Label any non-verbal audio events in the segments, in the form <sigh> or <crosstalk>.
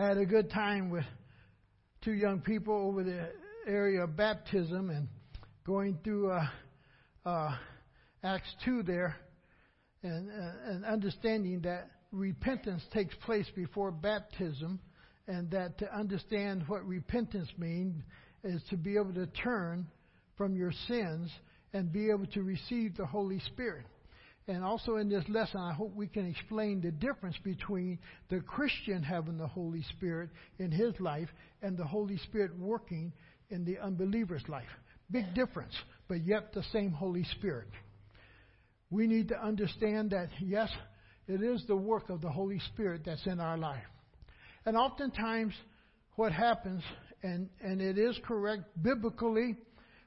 I had a good time with two young people over the area of baptism and going through uh, uh, Acts 2 there and, uh, and understanding that repentance takes place before baptism and that to understand what repentance means is to be able to turn from your sins and be able to receive the Holy Spirit. And also in this lesson, I hope we can explain the difference between the Christian having the Holy Spirit in his life and the Holy Spirit working in the unbeliever's life. Big difference, but yet the same Holy Spirit. We need to understand that, yes, it is the work of the Holy Spirit that's in our life. And oftentimes, what happens, and, and it is correct biblically,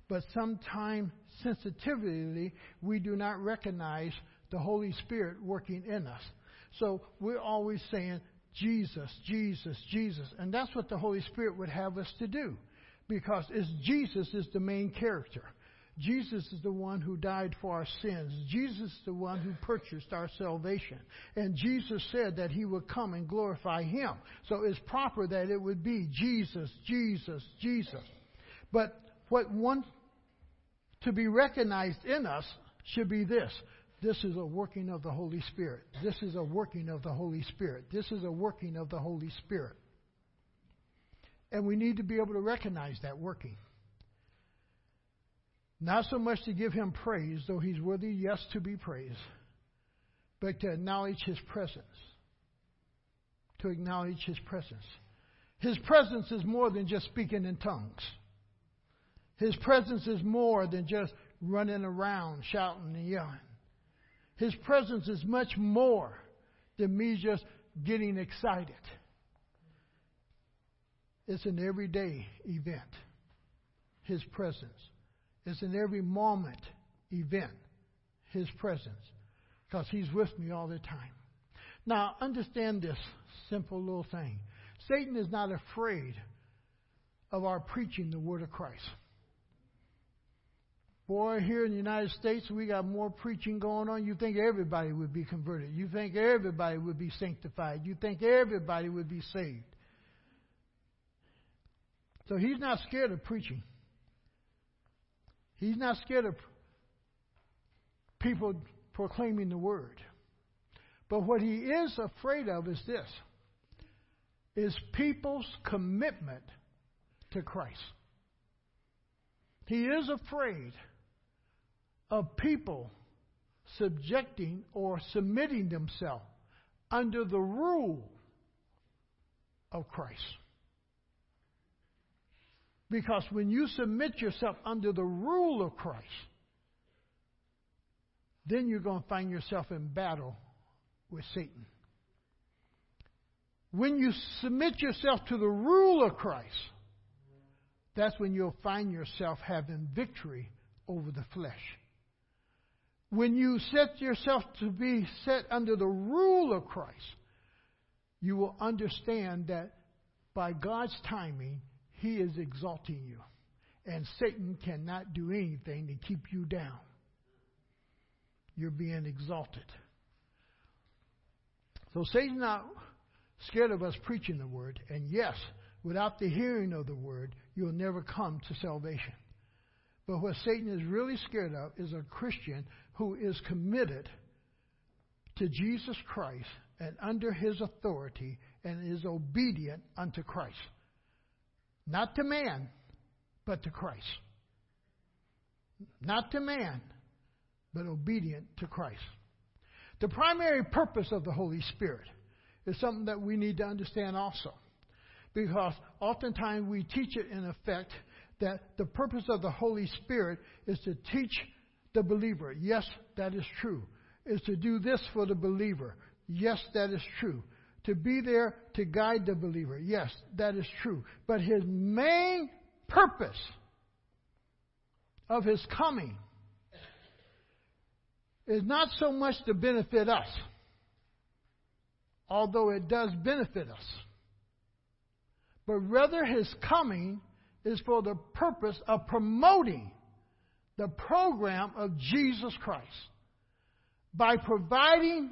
but sometimes sensitively, we do not recognize the Holy Spirit working in us. So we're always saying, Jesus, Jesus, Jesus. And that's what the Holy Spirit would have us to do. Because Jesus is the main character. Jesus is the one who died for our sins. Jesus is the one who purchased our salvation. And Jesus said that he would come and glorify him. So it's proper that it would be Jesus, Jesus, Jesus. But what wants to be recognized in us should be this. This is a working of the Holy Spirit. This is a working of the Holy Spirit. This is a working of the Holy Spirit. And we need to be able to recognize that working. Not so much to give him praise, though he's worthy, yes, to be praised, but to acknowledge his presence. To acknowledge his presence. His presence is more than just speaking in tongues. His presence is more than just running around shouting and yelling. His presence is much more than me just getting excited. It's an everyday event. His presence. It's an every moment event, His presence, because He's with me all the time. Now, understand this simple little thing Satan is not afraid of our preaching the Word of Christ. Boy, here in the United States, we got more preaching going on. You think everybody would be converted. You think everybody would be sanctified. You think everybody would be saved. So he's not scared of preaching. He's not scared of people proclaiming the word. But what he is afraid of is this is people's commitment to Christ. He is afraid of people subjecting or submitting themselves under the rule of Christ. Because when you submit yourself under the rule of Christ, then you're going to find yourself in battle with Satan. When you submit yourself to the rule of Christ, that's when you'll find yourself having victory over the flesh. When you set yourself to be set under the rule of Christ, you will understand that by God's timing, he is exalting you. And Satan cannot do anything to keep you down. You're being exalted. So Satan's not scared of us preaching the word. And yes, without the hearing of the word, you'll never come to salvation. But what Satan is really scared of is a Christian who is committed to Jesus Christ and under his authority and is obedient unto Christ. Not to man, but to Christ. Not to man, but obedient to Christ. The primary purpose of the Holy Spirit is something that we need to understand also. Because oftentimes we teach it in effect that the purpose of the Holy Spirit is to teach the believer. Yes, that is true. Is to do this for the believer. Yes, that is true to be there to guide the believer. Yes, that is true. But his main purpose of his coming is not so much to benefit us, although it does benefit us, but rather his coming is for the purpose of promoting the program of Jesus Christ by providing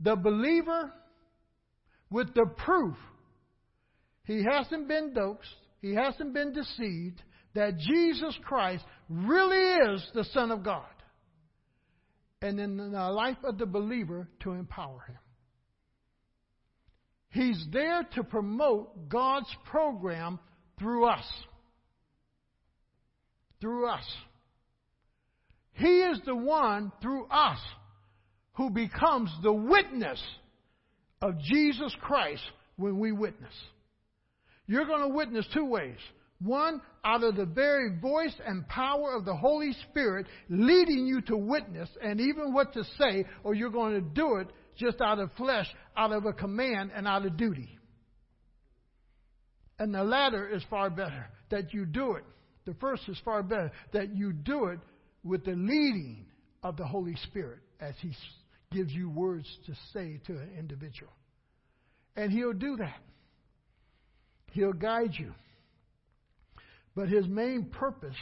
the believer with the proof he hasn't been doped, he hasn't been deceived, that Jesus Christ really is the Son of God. And in the life of the believer, to empower him. He's there to promote God's program through us. Through us. He is the one through us who becomes the witness of Jesus Christ when we witness. You're going to witness two ways. One, out of the very voice and power of the Holy Spirit leading you to witness and even what to say, or you're going to do it just out of flesh, out of a command, and out of duty. And the latter is far better, that you do it. The first is far better, that you do it with the leading of the Holy Spirit as He gives you words to say to an individual. And He'll do that. He'll guide you. But His main purpose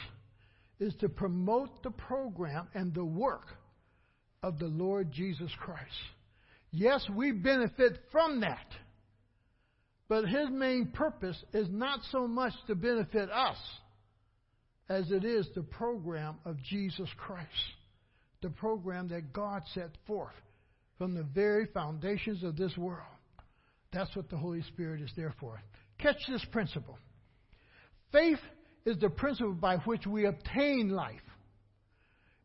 is to promote the program and the work of the Lord Jesus Christ. Yes, we benefit from that. But His main purpose is not so much to benefit us as it is the program of Jesus Christ, the program that God set forth from the very foundations of this world. That's what the Holy Spirit is there for. Catch this principle. Faith is the principle by which we obtain life.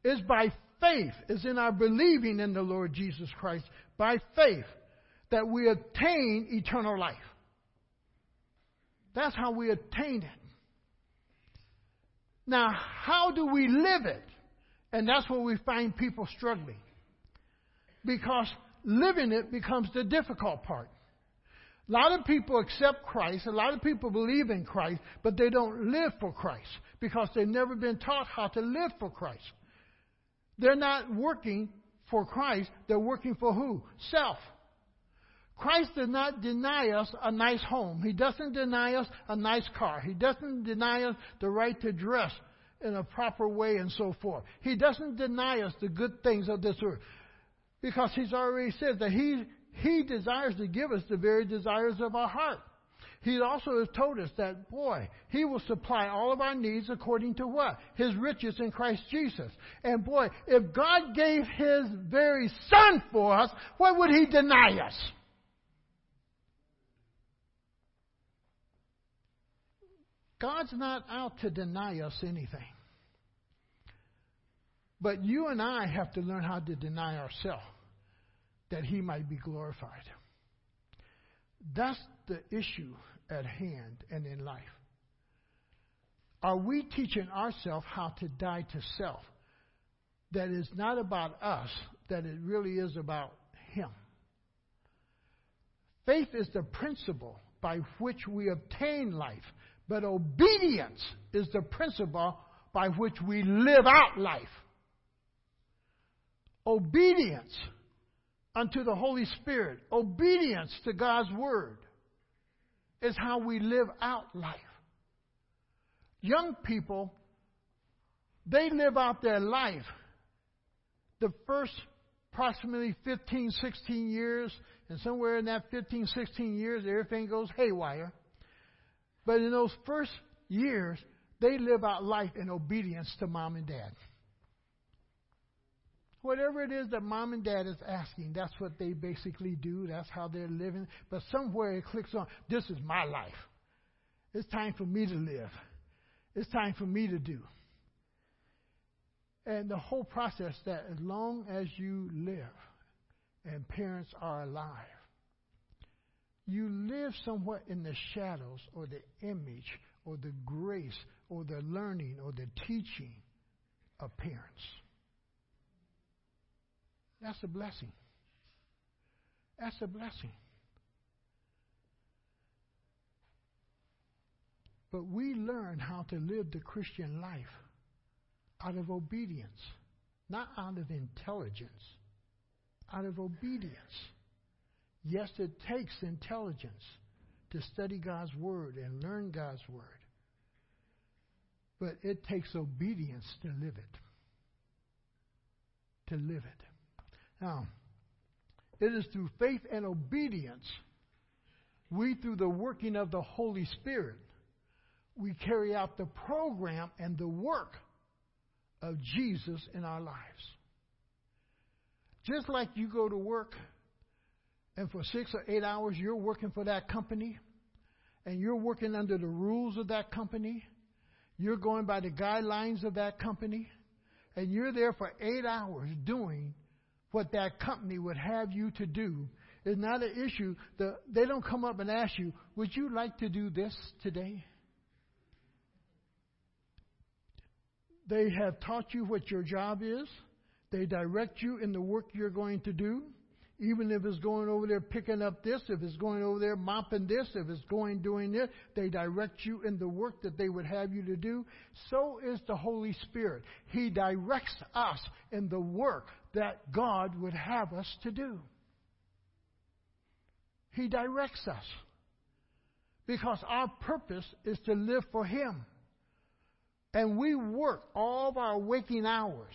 It's by faith, it's in our believing in the Lord Jesus Christ, by faith, that we obtain eternal life. That's how we attain it. Now, how do we live it? And that's where we find people struggling. Because living it becomes the difficult part. A lot of people accept Christ, a lot of people believe in Christ, but they don't live for Christ because they've never been taught how to live for Christ. They're not working for Christ, they're working for who? Self. Christ does not deny us a nice home. He doesn't deny us a nice car. He doesn't deny us the right to dress in a proper way and so forth. He doesn't deny us the good things of this earth. Because he's already said that he, he desires to give us the very desires of our heart. He also has told us that, boy, He will supply all of our needs according to what? His riches in Christ Jesus. And boy, if God gave His very Son for us, why would He deny us? God's not out to deny us anything. But you and I have to learn how to deny ourselves that He might be glorified. That's the issue at hand and in life. Are we teaching ourselves how to die to self? That is not about us, that it really is about Him. Faith is the principle by which we obtain life, but obedience is the principle by which we live out life. Obedience unto the Holy Spirit, obedience to God's Word is how we live out life. Young people, they live out their life the first approximately 15, 16 years, and somewhere in that 15, 16 years, everything goes haywire. But in those first years, they live out life in obedience to mom and dad. Whatever it is that mom and dad is asking, that's what they basically do. That's how they're living. But somewhere it clicks on this is my life. It's time for me to live. It's time for me to do. And the whole process that as long as you live and parents are alive, you live somewhat in the shadows or the image or the grace or the learning or the teaching parents. That's a blessing. That's a blessing. But we learn how to live the Christian life out of obedience, not out of intelligence, out of obedience. Yes, it takes intelligence to study God's Word and learn God's Word. But it takes obedience to live it. To live it. Now, it is through faith and obedience we, through the working of the Holy Spirit, we carry out the program and the work of Jesus in our lives. Just like you go to work and for six or eight hours you're working for that company and you're working under the rules of that company, you're going by the guidelines of that company, and you're there for eight hours doing what that company would have you to do is not an issue. The, they don't come up and ask you, Would you like to do this today? They have taught you what your job is. They direct you in the work you're going to do. Even if it's going over there picking up this, if it's going over there mopping this, if it's going doing this, they direct you in the work that they would have you to do. So is the Holy Spirit. He directs us in the work that God would have us to do. He directs us. Because our purpose is to live for Him. And we work all of our waking hours.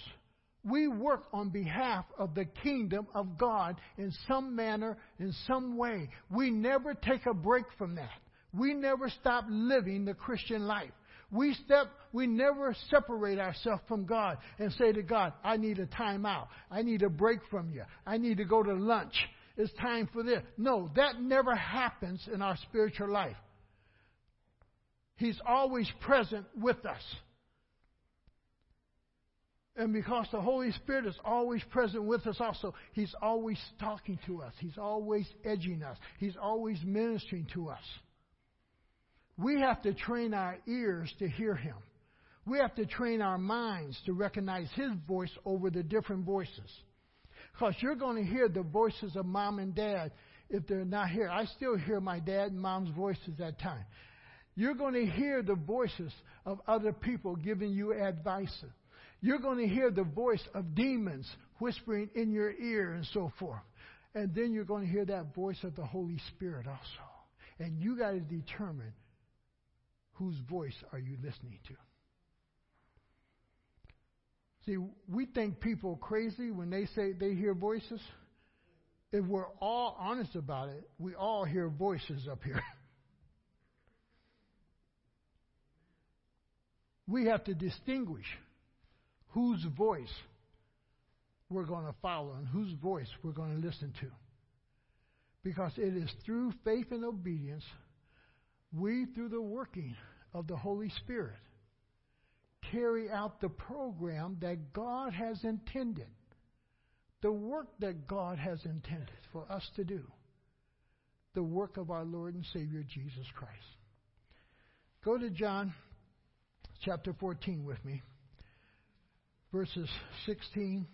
We work on behalf of the kingdom of God in some manner, in some way. We never take a break from that. We never stop living the Christian life. We step, we never separate ourselves from God and say to God, I need a time out. I need a break from you. I need to go to lunch. It's time for this. No, that never happens in our spiritual life. He's always present with us. And because the Holy Spirit is always present with us also, He's always talking to us. He's always edging us. He's always ministering to us. We have to train our ears to hear Him. We have to train our minds to recognize His voice over the different voices. Because you're going to hear the voices of mom and dad if they're not here. I still hear my dad and mom's voices at times. You're going to hear the voices of other people giving you advice. You're going to hear the voice of demons whispering in your ear and so forth. And then you're going to hear that voice of the Holy Spirit also. And you got to determine whose voice are you listening to. See, we think people crazy when they say they hear voices. If we're all honest about it, we all hear voices up here. <laughs> we have to distinguish whose voice we're going to follow and whose voice we're going to listen to. Because it is through faith and obedience, we, through the working of the Holy Spirit, carry out the program that God has intended, the work that God has intended for us to do, the work of our Lord and Savior Jesus Christ. Go to John chapter 14 with me, verses 16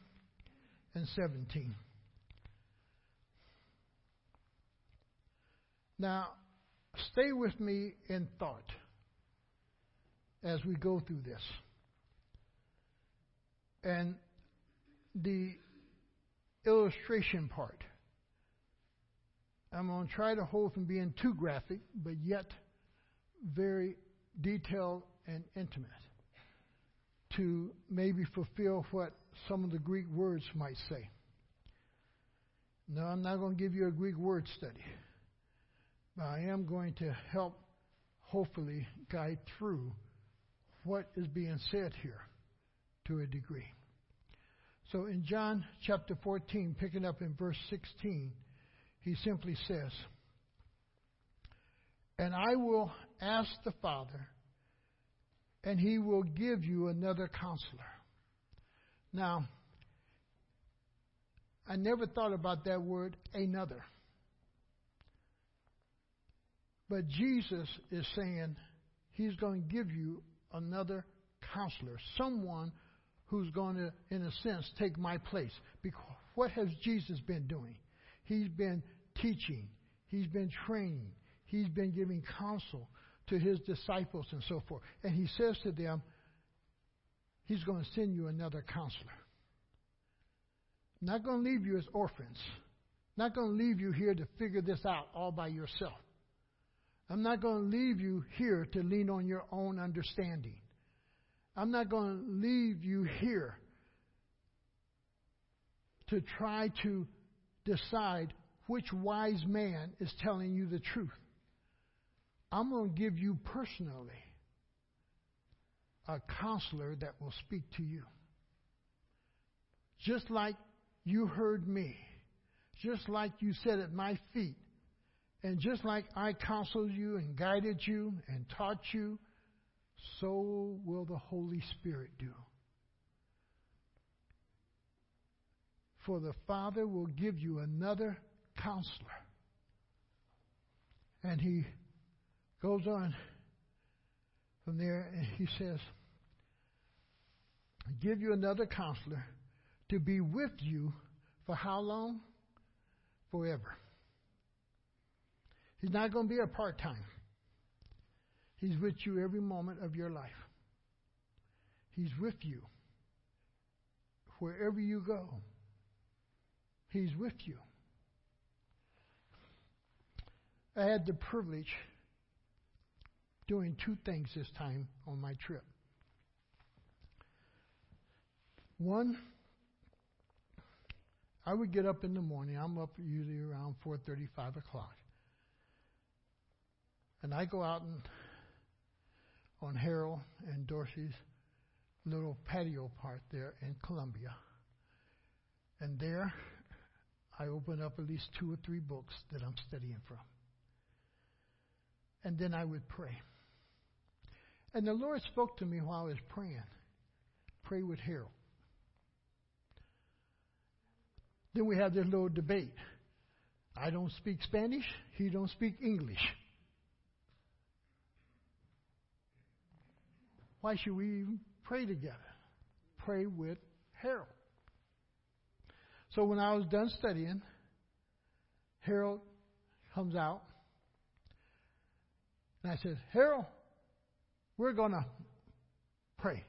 and 17. Now, stay with me in thought as we go through this. And the illustration part. I'm going to try to hold from being too graphic, but yet very detailed and intimate to maybe fulfill what some of the Greek words might say. No, I'm not going to give you a Greek word study, but I am going to help hopefully guide through what is being said here to a degree. So in John chapter 14, picking up in verse 16, he simply says, And I will ask the Father, and he will give you another counselor. Now, I never thought about that word, another. But Jesus is saying he's going to give you another counselor, someone who's going to, in a sense, take my place. Because what has Jesus been doing? He's been teaching, he's been training, he's been giving counsel to his disciples and so forth. And he says to them, He's going to send you another counselor. Not going to leave you as orphans. Not going to leave you here to figure this out all by yourself. I'm not going to leave you here to lean on your own understanding. I'm not going to leave you here to try to decide which wise man is telling you the truth. I'm going to give you personally a counselor that will speak to you. Just like you heard me, just like you sat at my feet, and just like I counseled you and guided you and taught you, so will the Holy Spirit do. For the Father will give you another counselor. And he goes on from there and he says, I give you another counselor to be with you for how long? Forever. He's not going to be a part time. He's with you every moment of your life. He's with you wherever you go. He's with you. I had the privilege doing two things this time on my trip. One, I would get up in the morning. I'm up usually around 4:30, 5 o'clock, and I go out and on Harold and Dorsey's little patio part there in Colombia, and there I open up at least two or three books that I'm studying from, and then I would pray. And the Lord spoke to me while I was praying. Pray with Harold. Then we have this little debate. I don't speak Spanish, he don't speak English. Why should we even pray together? Pray with Harold. So when I was done studying, Harold comes out. And I said, Harold, we're going to pray.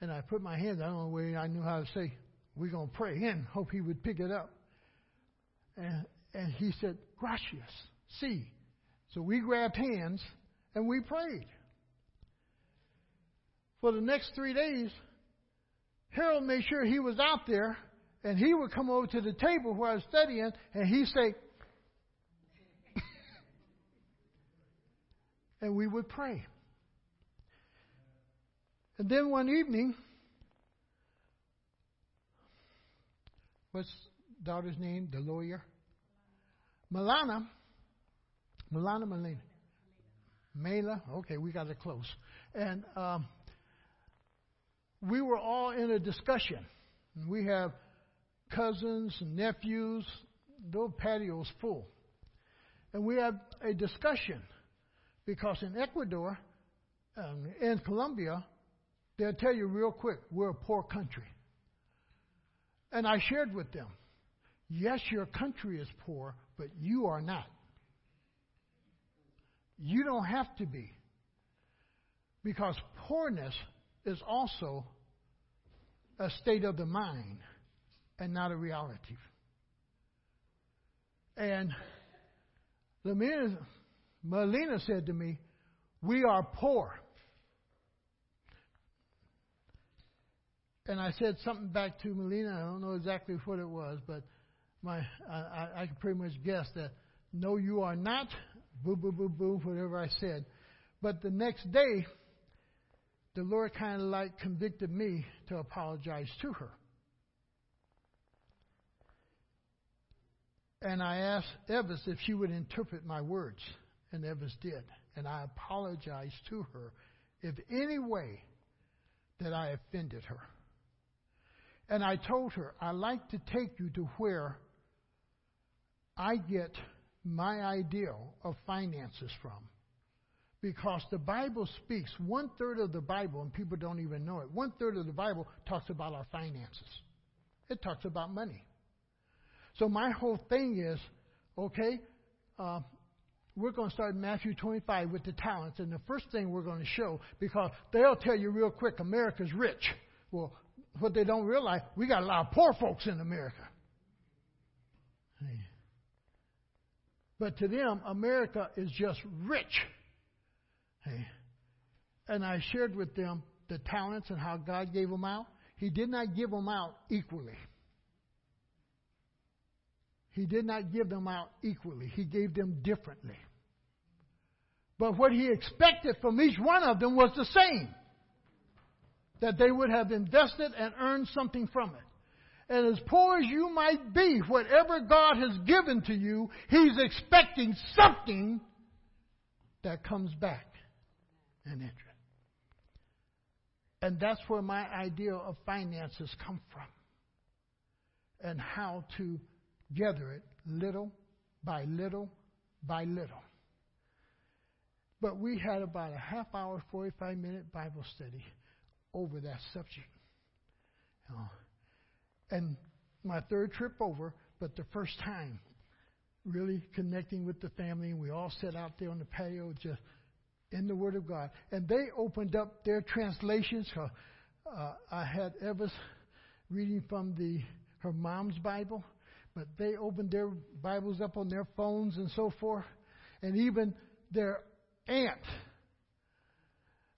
And I put my hands, I don't know where I knew how to say, we're going to pray, and hope he would pick it up. And, and he said, gracias, see. So we grabbed hands and we prayed. For the next three days, Harold made sure he was out there and he would come over to the table where I was studying and he'd say, and we would pray. And then one evening, what's daughter's name? The lawyer? Milana. Milana Malina. Mela. Okay, we got it close. And um, we were all in a discussion. We have cousins and nephews. The patio's full. And we have a discussion because in Ecuador, um, in Colombia, they'll tell you real quick, we're a poor country. And I shared with them, yes, your country is poor, but you are not. You don't have to be. Because poorness is also a state of the mind and not a reality. And Melina said to me, We are poor. And I said something back to Melina. I don't know exactly what it was, but my I, I could pretty much guess that no, you are not. Boo, boo, boo, boo, whatever I said. But the next day, the Lord kind of like convicted me to apologize to her. And I asked Evis if she would interpret my words, and Evis did. And I apologized to her if any way that I offended her. And I told her, I like to take you to where I get my ideal of finances from. Because the Bible speaks, one third of the Bible, and people don't even know it, one third of the Bible talks about our finances. It talks about money. So my whole thing is, okay, uh, we're going to start Matthew 25 with the talents. And the first thing we're going to show, because they'll tell you real quick, America's rich. Well, what they don't realize, we got a lot of poor folks in America. But to them, America is just rich. And I shared with them the talents and how God gave them out. He did not give them out equally. He did not give them out equally, He gave them differently. But what He expected from each one of them was the same that they would have invested and earned something from it. And as poor as you might be, whatever God has given to you, He's expecting something that comes back in interest. And that's where my idea of finances come from. And how to gather it little by little by little. But we had about a half hour, 45 minute Bible study over that subject. Know, and my third trip over, but the first time really connecting with the family, and we all sat out there on the patio just in the Word of God. And they opened up their translations. Uh, uh, I had Eva's reading from the her mom's Bible, but they opened their Bibles up on their phones and so forth. And even their aunt,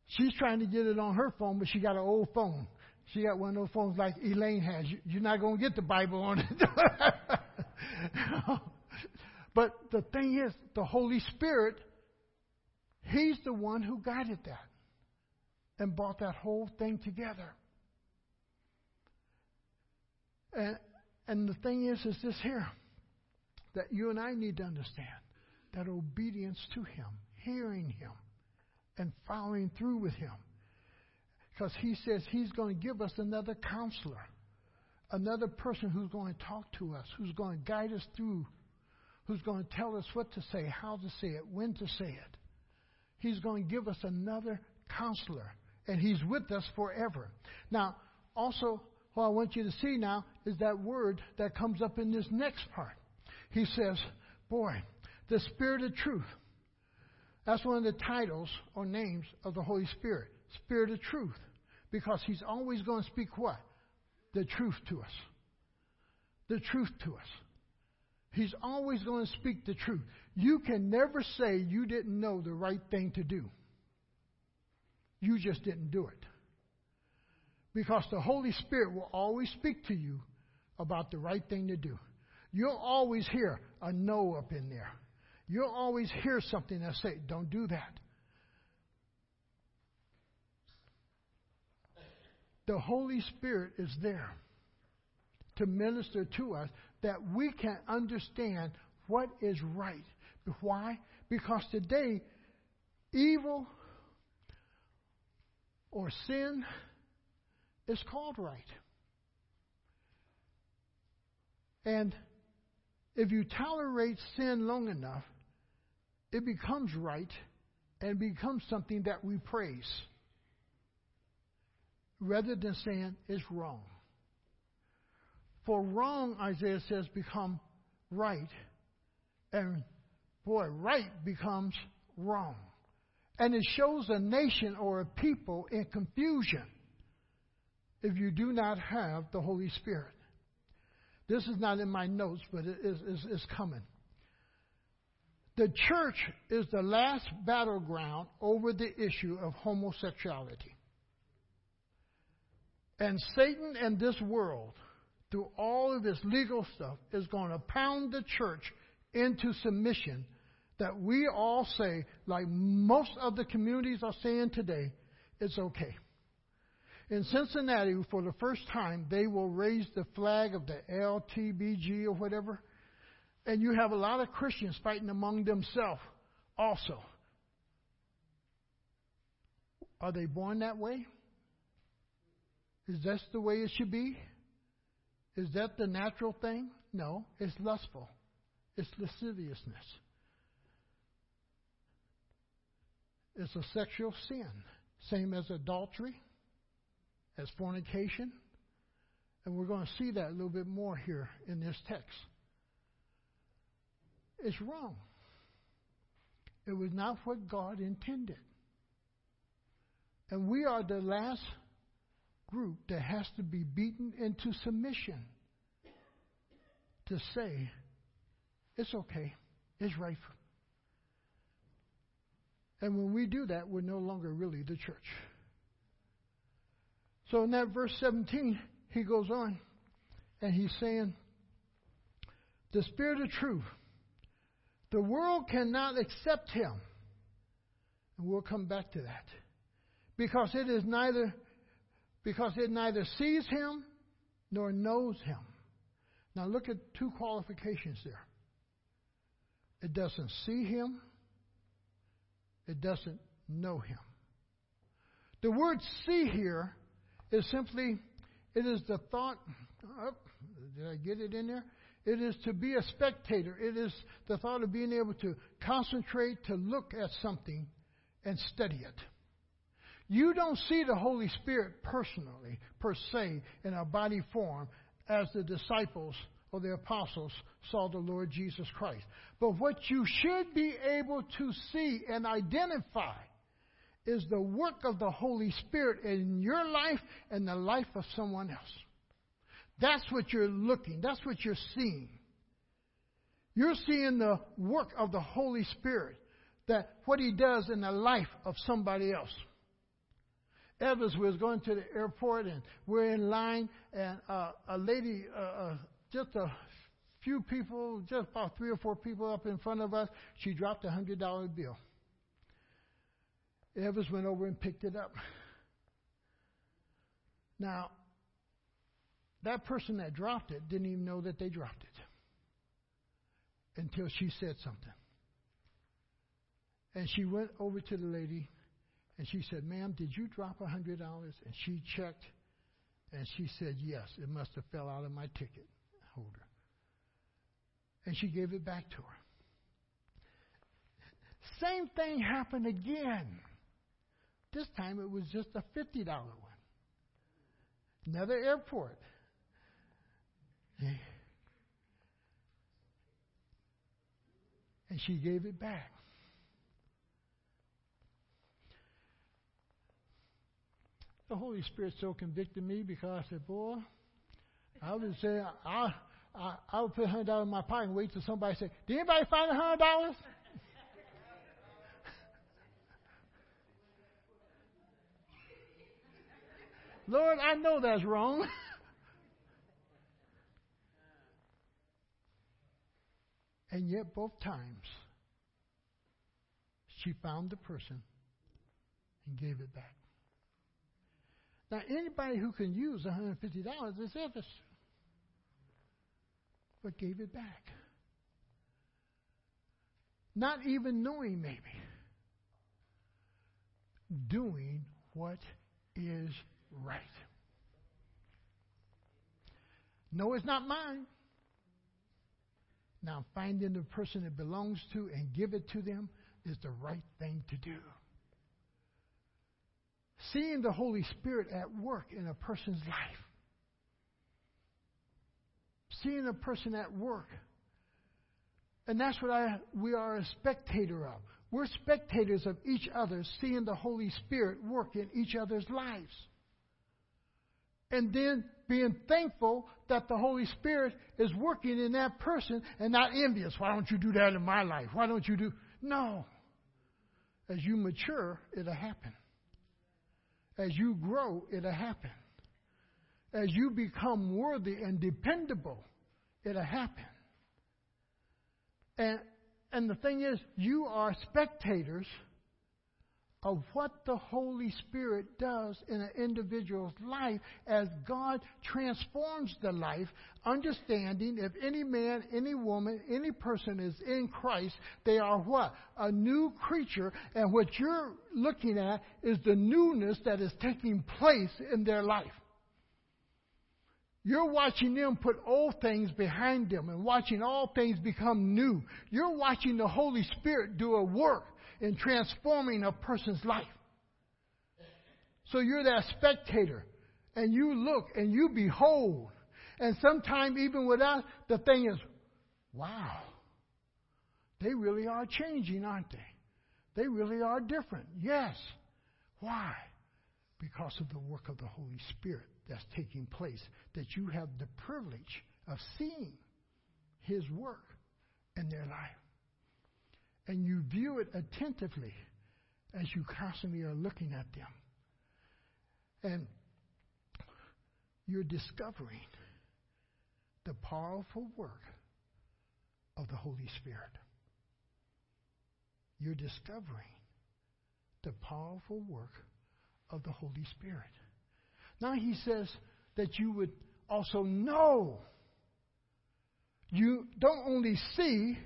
she's trying to get it on her phone, but she got an old phone. She got one of those phones like Elaine has. You're not going to get the Bible on it. <laughs> but the thing is, the Holy Spirit, He's the one who guided that and brought that whole thing together. And, and the thing is, is this here that you and I need to understand that obedience to Him, hearing Him, and following through with Him because he says he's going to give us another counselor, another person who's going to talk to us, who's going to guide us through, who's going to tell us what to say, how to say it, when to say it. He's going to give us another counselor, and he's with us forever. Now, also, what I want you to see now is that word that comes up in this next part. He says, Boy, the Spirit of truth. That's one of the titles or names of the Holy Spirit. Spirit of truth. Because he's always going to speak what? The truth to us. The truth to us. He's always going to speak the truth. You can never say you didn't know the right thing to do. You just didn't do it. Because the Holy Spirit will always speak to you about the right thing to do. You'll always hear a no up in there. You'll always hear something that say, don't do that. the Holy Spirit is there to minister to us that we can understand what is right. Why? Because today, evil or sin is called right. And if you tolerate sin long enough, it becomes right and becomes something that we praise rather than saying it's wrong. For wrong, Isaiah says, become right. And boy, right becomes wrong. And it shows a nation or a people in confusion if you do not have the Holy Spirit. This is not in my notes, but it is, is, is coming. The church is the last battleground over the issue of homosexuality. And Satan and this world, through all of this legal stuff, is going to pound the church into submission that we all say, like most of the communities are saying today, it's okay. In Cincinnati, for the first time, they will raise the flag of the LTBG or whatever. And you have a lot of Christians fighting among themselves also. Are they born that way? Is that the way it should be? Is that the natural thing? No, it's lustful. It's lasciviousness. It's a sexual sin, same as adultery, as fornication. And we're going to see that a little bit more here in this text. It's wrong. It was not what God intended. And we are the last group that has to be beaten into submission to say, it's okay, it's right. And when we do that, we're no longer really the church. So in that verse 17, he goes on and he's saying, the Spirit of truth. The world cannot accept him. And we'll come back to that. Because it is neither because it neither sees him nor knows him. Now look at two qualifications there. It doesn't see him. It doesn't know him. The word see here is simply, it is the thought, oh, did I get it in there? It is to be a spectator. It is the thought of being able to concentrate, to look at something and study it. You don't see the Holy Spirit personally, per se, in a body form as the disciples or the apostles saw the Lord Jesus Christ. But what you should be able to see and identify is the work of the Holy Spirit in your life and the life of someone else. That's what you're looking, that's what you're seeing. You're seeing the work of the Holy Spirit, that what he does in the life of somebody else. Evans was going to the airport and we're in line and uh, a lady, uh, uh, just a few people, just about three or four people up in front of us, she dropped a hundred dollar bill. Evans went over and picked it up. Now, that person that dropped it didn't even know that they dropped it until she said something. And she went over to the lady and she said, Ma'am, did you drop a $100? And she checked and she said, Yes, it must have fell out of my ticket holder. And she gave it back to her. Same thing happened again. This time it was just a $50 one. Another airport. And she gave it back. The Holy Spirit so convicted me because I said, boy, I would say, I, I, I would put $100 in my pocket and wait till somebody said, did anybody find $100? Lord, I know that's wrong. <laughs> and yet, both times, she found the person and gave it back. Now, anybody who can use $150 is Evans, but gave it back. Not even knowing, maybe, doing what is right. No, it's not mine. Now, finding the person it belongs to and give it to them is the right thing to do. Seeing the Holy Spirit at work in a person's life. Seeing a person at work. And that's what I, we are a spectator of. We're spectators of each other, seeing the Holy Spirit work in each other's lives and then being thankful that the Holy Spirit is working in that person and not envious. Why don't you do that in my life? Why don't you do? No. As you mature, it'll happen. As you grow, it'll happen. As you become worthy and dependable, it'll happen. And, and the thing is, you are spectators of what the Holy Spirit does in an individual's life as God transforms the life, understanding if any man, any woman, any person is in Christ, they are what? A new creature, and what you're looking at is the newness that is taking place in their life. You're watching them put old things behind them and watching all things become new. You're watching the Holy Spirit do a work in transforming a person's life. So you're that spectator, and you look and you behold. And sometimes, even without, the thing is, wow, they really are changing, aren't they? They really are different. Yes. Why? Because of the work of the Holy Spirit that's taking place, that you have the privilege of seeing His work in their life and you view it attentively as you constantly are looking at them. And you're discovering the powerful work of the Holy Spirit. You're discovering the powerful work of the Holy Spirit. Now he says that you would also know. You don't only see,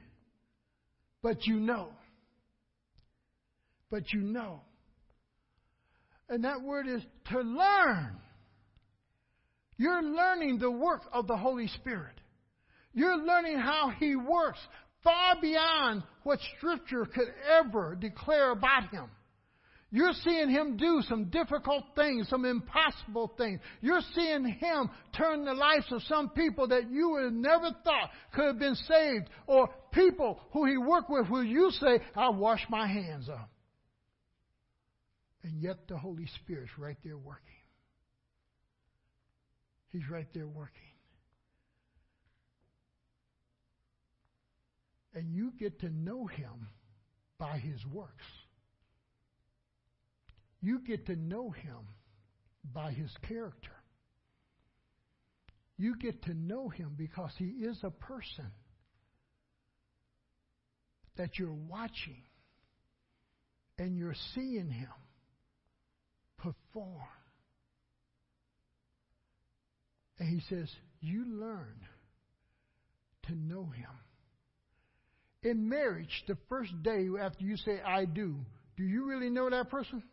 but you know. But you know. And that word is to learn. You're learning the work of the Holy Spirit. You're learning how He works far beyond what Scripture could ever declare about Him. You're seeing him do some difficult things, some impossible things. You're seeing him turn the lives of some people that you would have never thought could have been saved, or people who he worked with who you say, I'll wash my hands of. And yet the Holy Spirit's right there working. He's right there working. And you get to know him by his works. You get to know him by his character. You get to know him because he is a person that you're watching and you're seeing him perform. And he says, You learn to know him. In marriage, the first day after you say, I do, do you really know that person?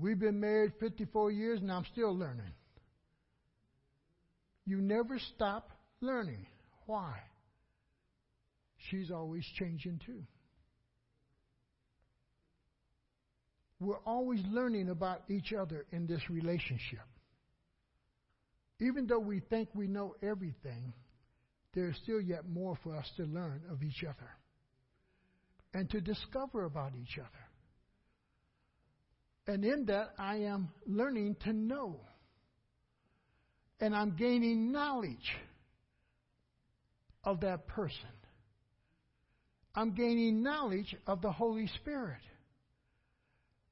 We've been married 54 years and I'm still learning. You never stop learning. Why? She's always changing too. We're always learning about each other in this relationship. Even though we think we know everything, there's still yet more for us to learn of each other and to discover about each other. And in that, I am learning to know. And I'm gaining knowledge of that person. I'm gaining knowledge of the Holy Spirit.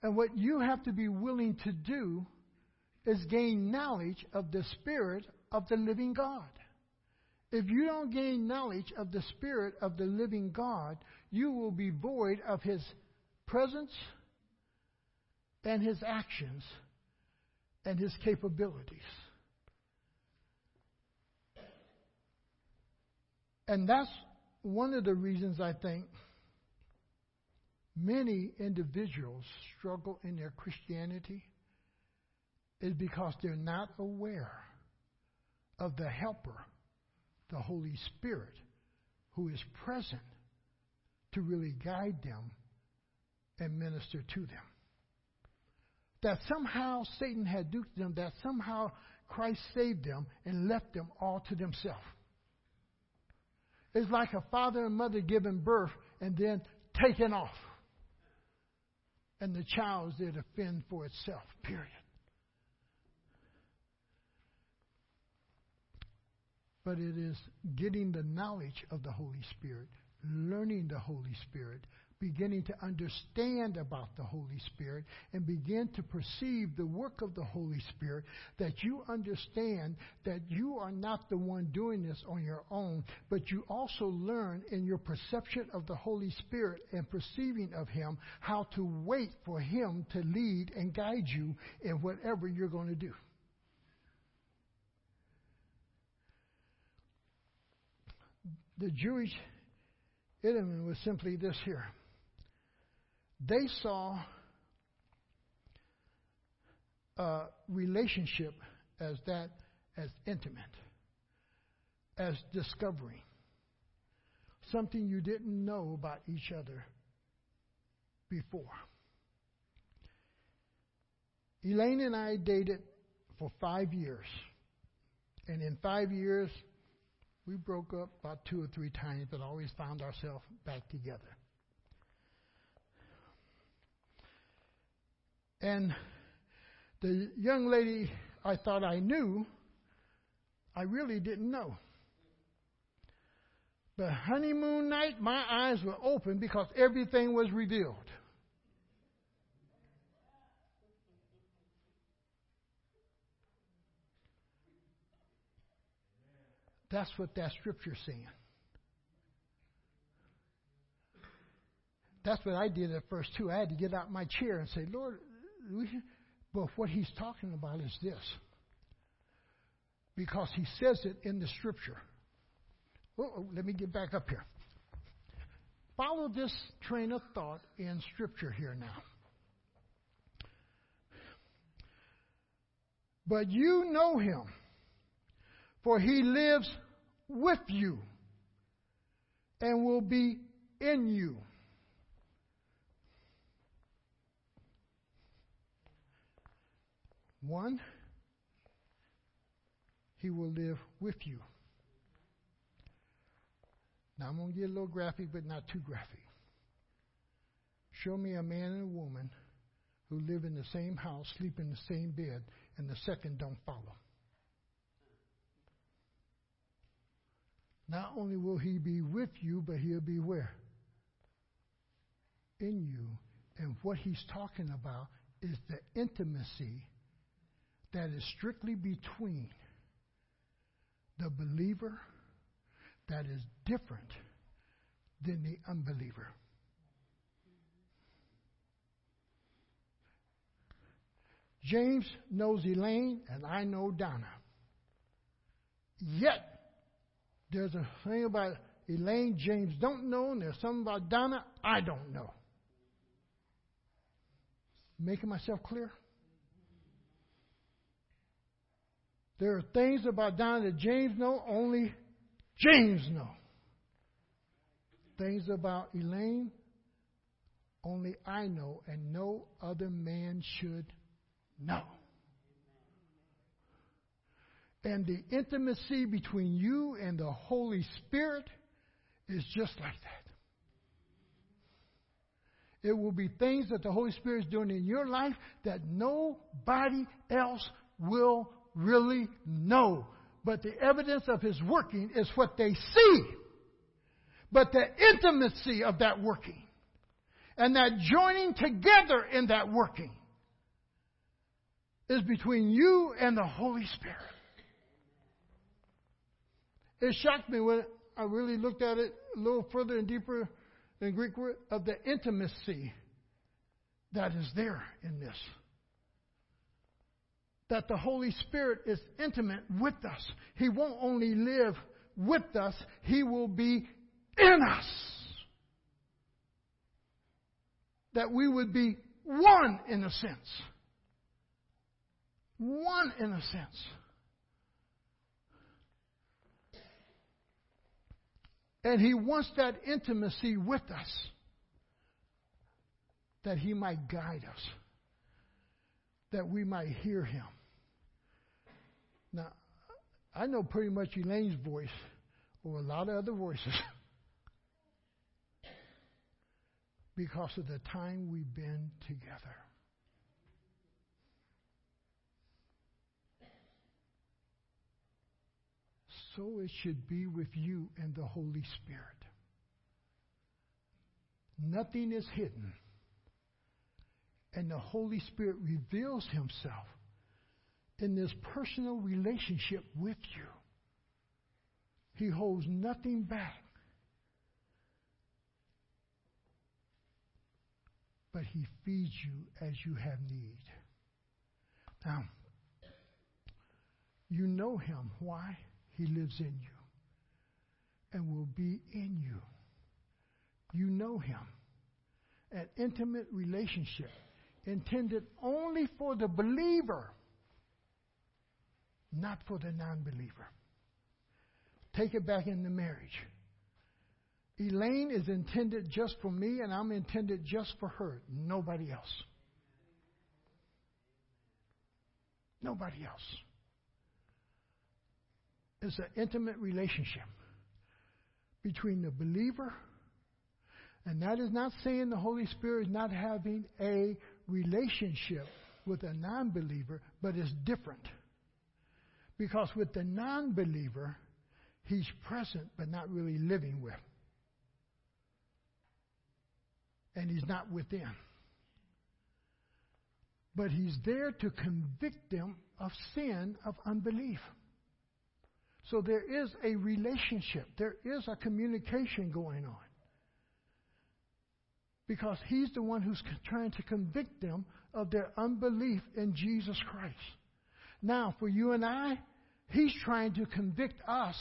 And what you have to be willing to do is gain knowledge of the Spirit of the living God. If you don't gain knowledge of the Spirit of the living God, you will be void of His presence and his actions and his capabilities. And that's one of the reasons I think many individuals struggle in their Christianity is because they're not aware of the helper, the Holy Spirit, who is present to really guide them and minister to them that somehow Satan had duped them, that somehow Christ saved them and left them all to themselves. It's like a father and mother giving birth and then taking off. And the child is there to fend for itself, period. But it is getting the knowledge of the Holy Spirit, learning the Holy Spirit, beginning to understand about the Holy Spirit and begin to perceive the work of the Holy Spirit, that you understand that you are not the one doing this on your own, but you also learn in your perception of the Holy Spirit and perceiving of Him how to wait for Him to lead and guide you in whatever you're going to do. The Jewish idiom was simply this here. They saw a relationship as that as intimate, as discovering, something you didn't know about each other before. Elaine and I dated for five years. And in five years, we broke up about two or three times, but always found ourselves back together. And the young lady I thought I knew, I really didn't know. But honeymoon night, my eyes were open because everything was revealed. That's what that scripture's saying. That's what I did at first too. I had to get out of my chair and say, Lord, but what he's talking about is this. Because he says it in the scripture. Oh, oh, let me get back up here. Follow this train of thought in scripture here now. But you know him, for he lives with you and will be in you. One, he will live with you. Now I'm going to get a little graphic, but not too graphic. Show me a man and a woman who live in the same house, sleep in the same bed, and the second don't follow. Not only will he be with you, but he'll be where? In you. And what he's talking about is the intimacy that is strictly between the believer that is different than the unbeliever. James knows Elaine, and I know Donna. Yet, there's a thing about Elaine James don't know, and there's something about Donna I don't know. Making myself clear? There are things about Donna that James know, only James know. Things about Elaine, only I know, and no other man should know. And the intimacy between you and the Holy Spirit is just like that. It will be things that the Holy Spirit is doing in your life that nobody else will really know. But the evidence of His working is what they see. But the intimacy of that working and that joining together in that working is between you and the Holy Spirit. It shocked me when I really looked at it a little further and deeper in Greek word of the intimacy that is there in this. That the Holy Spirit is intimate with us. He won't only live with us, He will be in us. That we would be one in a sense. One in a sense. And He wants that intimacy with us that He might guide us, that we might hear Him. Now, I know pretty much Elaine's voice or a lot of other voices <laughs> because of the time we've been together. so it should be with you and the Holy Spirit. Nothing is hidden. And the Holy Spirit reveals himself in this personal relationship with you. He holds nothing back. But he feeds you as you have need. Now, you know him. Why? He lives in you and will be in you. You know Him. An intimate relationship intended only for the believer, not for the non believer. Take it back into marriage. Elaine is intended just for me, and I'm intended just for her. Nobody else. Nobody else. It's an intimate relationship between the believer, and that is not saying the Holy Spirit is not having a relationship with a non believer, but it's different. Because with the non believer, he's present but not really living with. And he's not within. But he's there to convict them of sin, of unbelief. So there is a relationship, there is a communication going on. Because he's the one who's trying to convict them of their unbelief in Jesus Christ. Now, for you and I, he's trying to convict us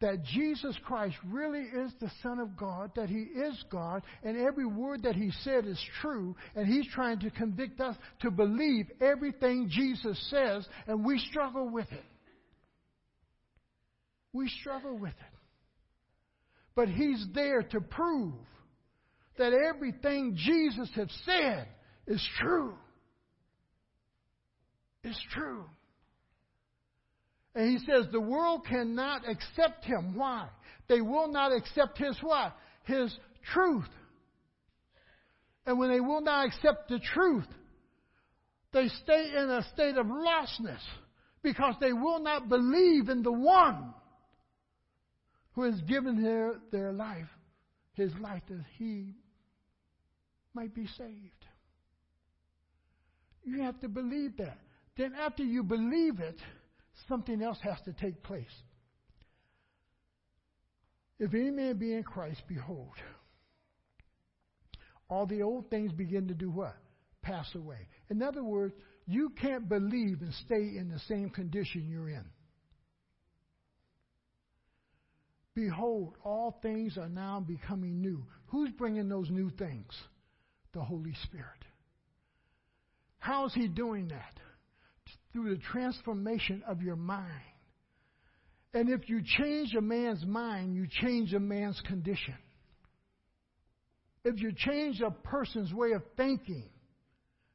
that Jesus Christ really is the Son of God, that He is God, and every word that He said is true, and He's trying to convict us to believe everything Jesus says, and we struggle with it. We struggle with it. But He's there to prove that everything Jesus has said is true. It's true. And he says the world cannot accept him. Why? They will not accept his what? His truth. And when they will not accept the truth, they stay in a state of lostness because they will not believe in the one who has given their, their life, his life, that he might be saved. You have to believe that. Then, after you believe it, something else has to take place. If any man be in Christ, behold, all the old things begin to do what? Pass away. In other words, you can't believe and stay in the same condition you're in. Behold, all things are now becoming new. Who's bringing those new things? The Holy Spirit. How is He doing that? through the transformation of your mind. And if you change a man's mind, you change a man's condition. If you change a person's way of thinking,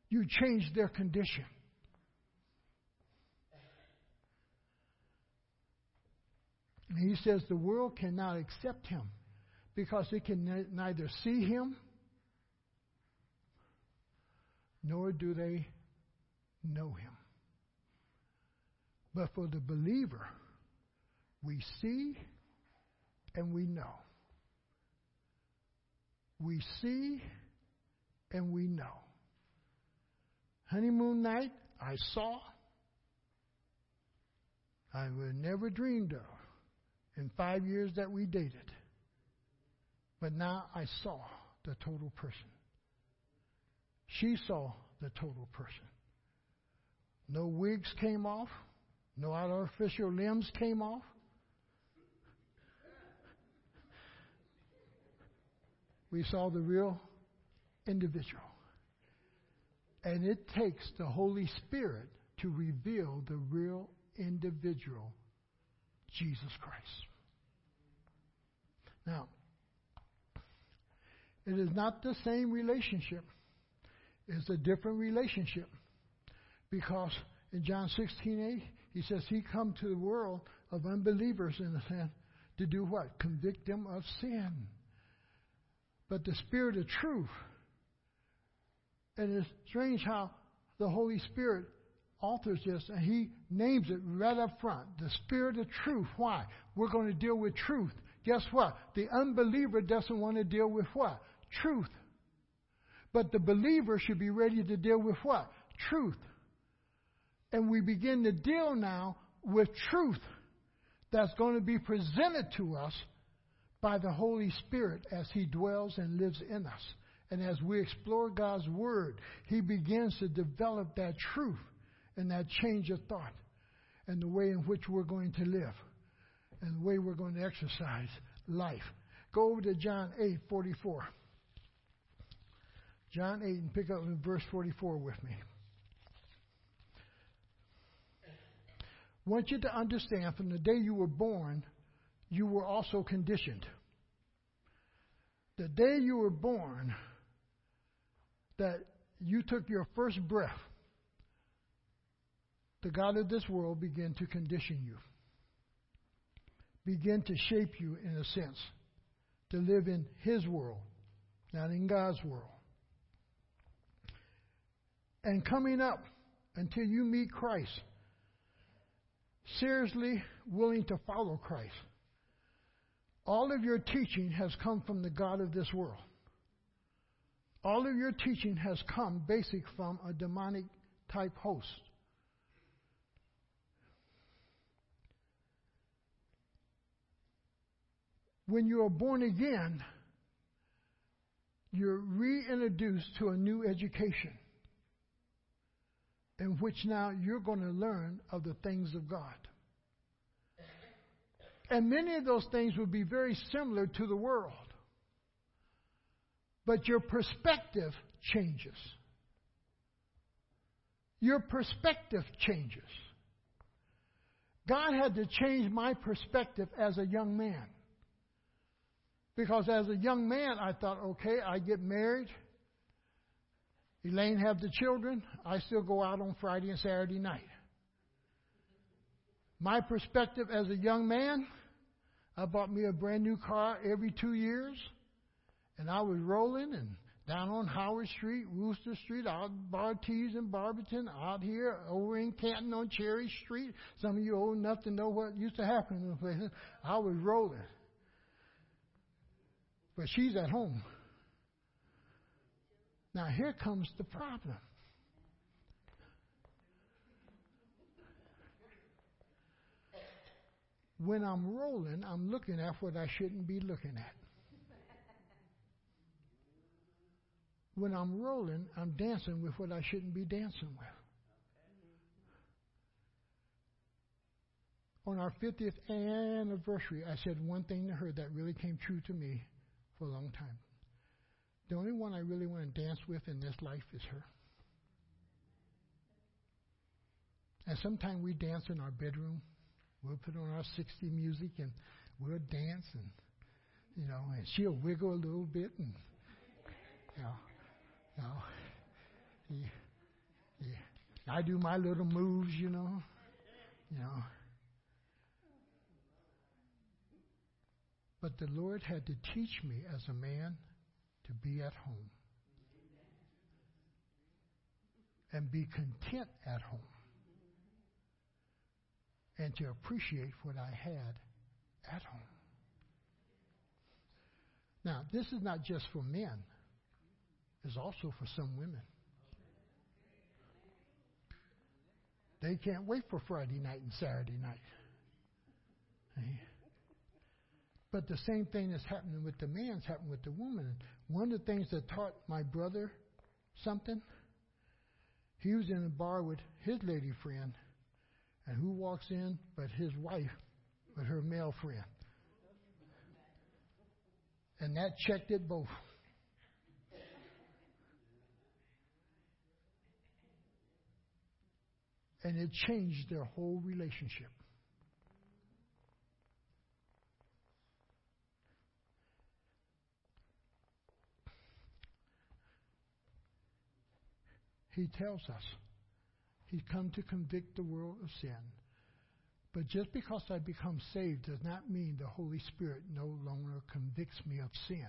you change their condition. And he says the world cannot accept him because it can neither see him nor do they know him. But for the believer, we see and we know. We see and we know. Honeymoon night, I saw. I would never dreamed of in five years that we dated. But now I saw the total person. She saw the total person. No wigs came off. No artificial limbs came off. We saw the real individual. And it takes the Holy Spirit to reveal the real individual, Jesus Christ. Now, it is not the same relationship. It's a different relationship. Because in John 16, 8, he says he come to the world of unbelievers in a sense to do what? Convict them of sin. But the Spirit of truth, and it's strange how the Holy Spirit alters this and he names it right up front. The Spirit of truth. Why? We're going to deal with truth. Guess what? The unbeliever doesn't want to deal with what? Truth. But the believer should be ready to deal with what? Truth and we begin to deal now with truth that's going to be presented to us by the Holy Spirit as He dwells and lives in us. And as we explore God's Word, He begins to develop that truth and that change of thought and the way in which we're going to live and the way we're going to exercise life. Go over to John 8 44. John 8 and pick up in verse 44 with me. want you to understand from the day you were born, you were also conditioned. The day you were born, that you took your first breath, the God of this world began to condition you, begin to shape you in a sense, to live in His world, not in God's world. And coming up until you meet Christ, seriously willing to follow Christ, all of your teaching has come from the God of this world. All of your teaching has come basic from a demonic type host. when you are born again, you're reintroduced to a new education in which now you're going to learn of the things of God. And many of those things would be very similar to the world. But your perspective changes. Your perspective changes. God had to change my perspective as a young man. Because as a young man, I thought, okay, I get married. Elaine have the children. I still go out on Friday and Saturday night. My perspective as a young man, I bought me a brand new car every two years, and I was rolling and down on Howard Street, Wooster Street, out Bartees and Barberton, out here, over in Canton on Cherry Street. Some of you old enough to know what used to happen in those places. I was rolling. But she's at home. Now here comes the problem. When I'm rolling, I'm looking at what I shouldn't be looking at. When I'm rolling, I'm dancing with what I shouldn't be dancing with. On our 50th anniversary, I said one thing to her that really came true to me for a long time. The only one I really want to dance with in this life is her. And sometimes we dance in our bedroom. We'll put on our 60 music and we'll dance and, you know, and she'll wiggle a little bit and, you know, you know, yeah, yeah. I do my little moves, you know, you know. But the Lord had to teach me as a man to be at home and be content at home and to appreciate what I had at home. Now, this is not just for men, it's also for some women. They can't wait for Friday night and Saturday night. But the same thing that's happening with the man's happening with the woman. One of the things that taught my brother something, he was in a bar with his lady friend, and who walks in but his wife with her male friend? And that checked it both. And it changed their whole relationship. He tells us He's come to convict the world of sin. But just because I become saved does not mean the Holy Spirit no longer convicts me of sin,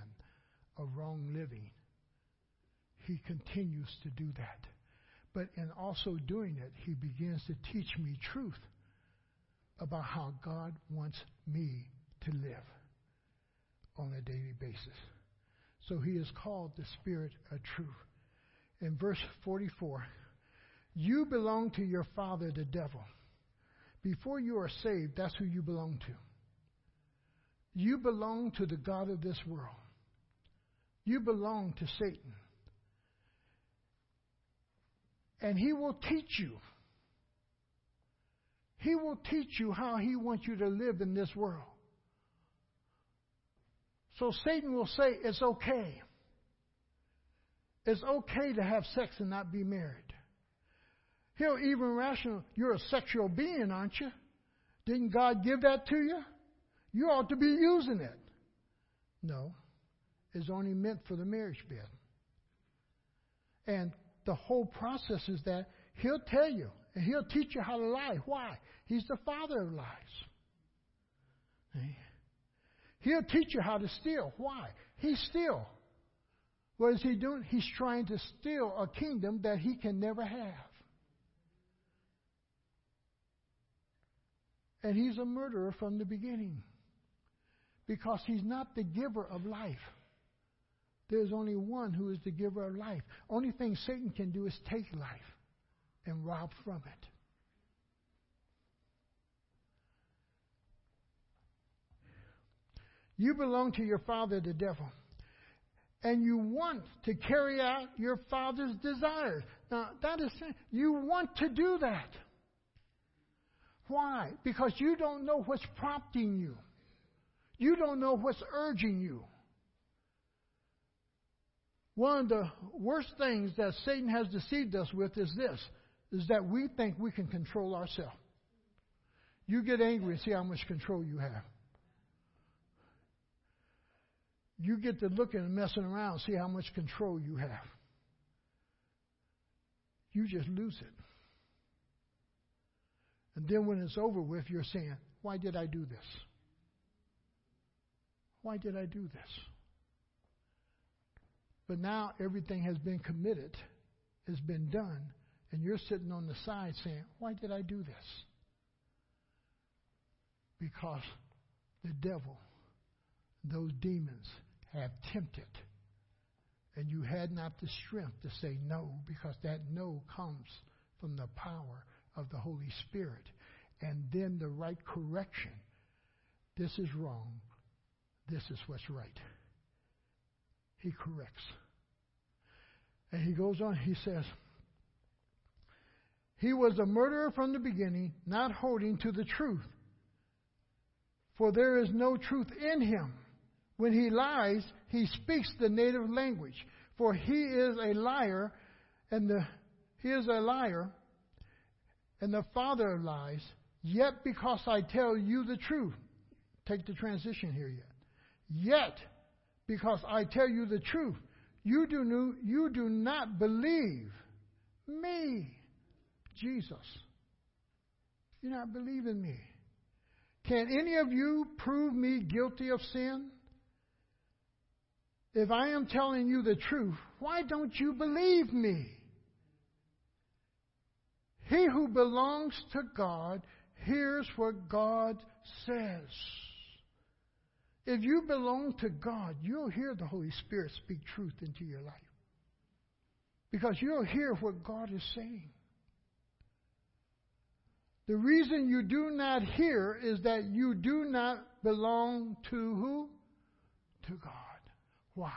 of wrong living. He continues to do that. But in also doing it, he begins to teach me truth about how God wants me to live on a daily basis. So he is called the Spirit of truth. In verse 44, you belong to your father, the devil. Before you are saved, that's who you belong to. You belong to the God of this world. You belong to Satan. And he will teach you. He will teach you how he wants you to live in this world. So Satan will say, it's okay. It's okay to have sex and not be married. He'll even rational. You're a sexual being, aren't you? Didn't God give that to you? You ought to be using it. No, it's only meant for the marriage bed. And the whole process is that He'll tell you and He'll teach you how to lie. Why? He's the father of lies. He'll teach you how to steal. Why? He's still. What is he doing? He's trying to steal a kingdom that he can never have. And he's a murderer from the beginning because he's not the giver of life. There's only one who is the giver of life. Only thing Satan can do is take life and rob from it. You belong to your father, the devil. And you want to carry out your father's desires. Now, that is, you want to do that. Why? Because you don't know what's prompting you. You don't know what's urging you. One of the worst things that Satan has deceived us with is this is that we think we can control ourselves. You get angry and see how much control you have. You get to looking and messing around, see how much control you have. You just lose it. And then when it's over with, you're saying, Why did I do this? Why did I do this? But now everything has been committed, has been done, and you're sitting on the side saying, Why did I do this? Because the devil, those demons, have tempted. And you had not the strength to say no, because that no comes from the power of the Holy Spirit. And then the right correction. This is wrong. This is what's right. He corrects. And he goes on, he says, He was a murderer from the beginning, not holding to the truth. For there is no truth in him. When he lies, he speaks the native language. For he is a liar, and the, he is a liar and the father of lies. Yet because I tell you the truth, take the transition here yet. Yet because I tell you the truth, you do, you do not believe me, Jesus. You not believe in me. Can any of you prove me guilty of sin? If I am telling you the truth, why don't you believe me? He who belongs to God hears what God says. If you belong to God, you'll hear the Holy Spirit speak truth into your life. Because you'll hear what God is saying. The reason you do not hear is that you do not belong to who? To God. Why?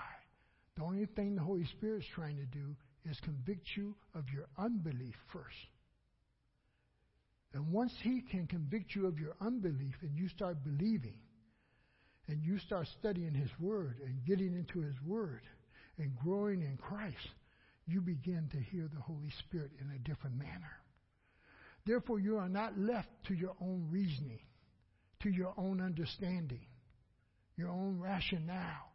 The only thing the Holy Spirit is trying to do is convict you of your unbelief first. And once He can convict you of your unbelief and you start believing, and you start studying His Word and getting into His Word and growing in Christ, you begin to hear the Holy Spirit in a different manner. Therefore, you are not left to your own reasoning, to your own understanding, your own rationale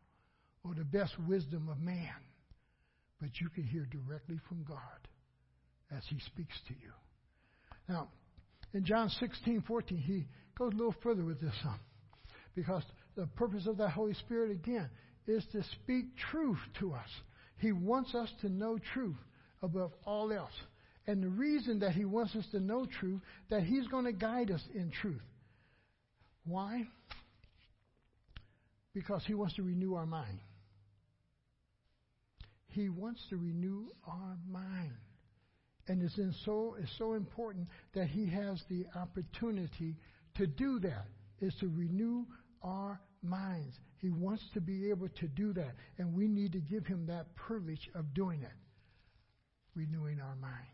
or the best wisdom of man, but you can hear directly from God as He speaks to you. Now, in John 16, 14, he goes a little further with this, because the purpose of the Holy Spirit, again, is to speak truth to us. He wants us to know truth above all else. And the reason that He wants us to know truth, that He's going to guide us in truth. Why? Because He wants to renew our mind. He wants to renew our mind. And it's, so, it's so important that He has the opportunity to do that, is to renew our minds. He wants to be able to do that. And we need to give Him that privilege of doing it, renewing our minds.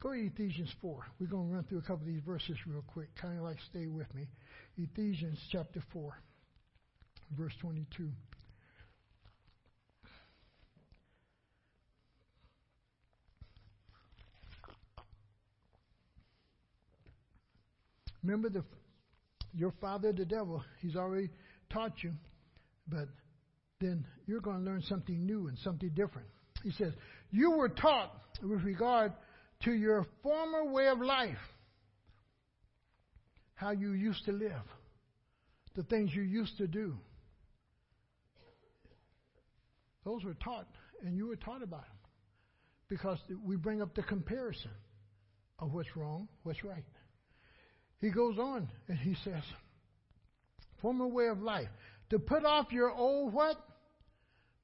Go to Ephesians 4. We're going to run through a couple of these verses real quick. Kind of like stay with me. Ephesians chapter 4, verse 22. Remember the your father, the devil, he's already taught you, but then you're going to learn something new and something different. He says, You were taught with regard to your former way of life, how you used to live, the things you used to do. Those were taught, and you were taught about them because we bring up the comparison of what's wrong, what's right. He goes on and he says, former way of life. To put off your old what?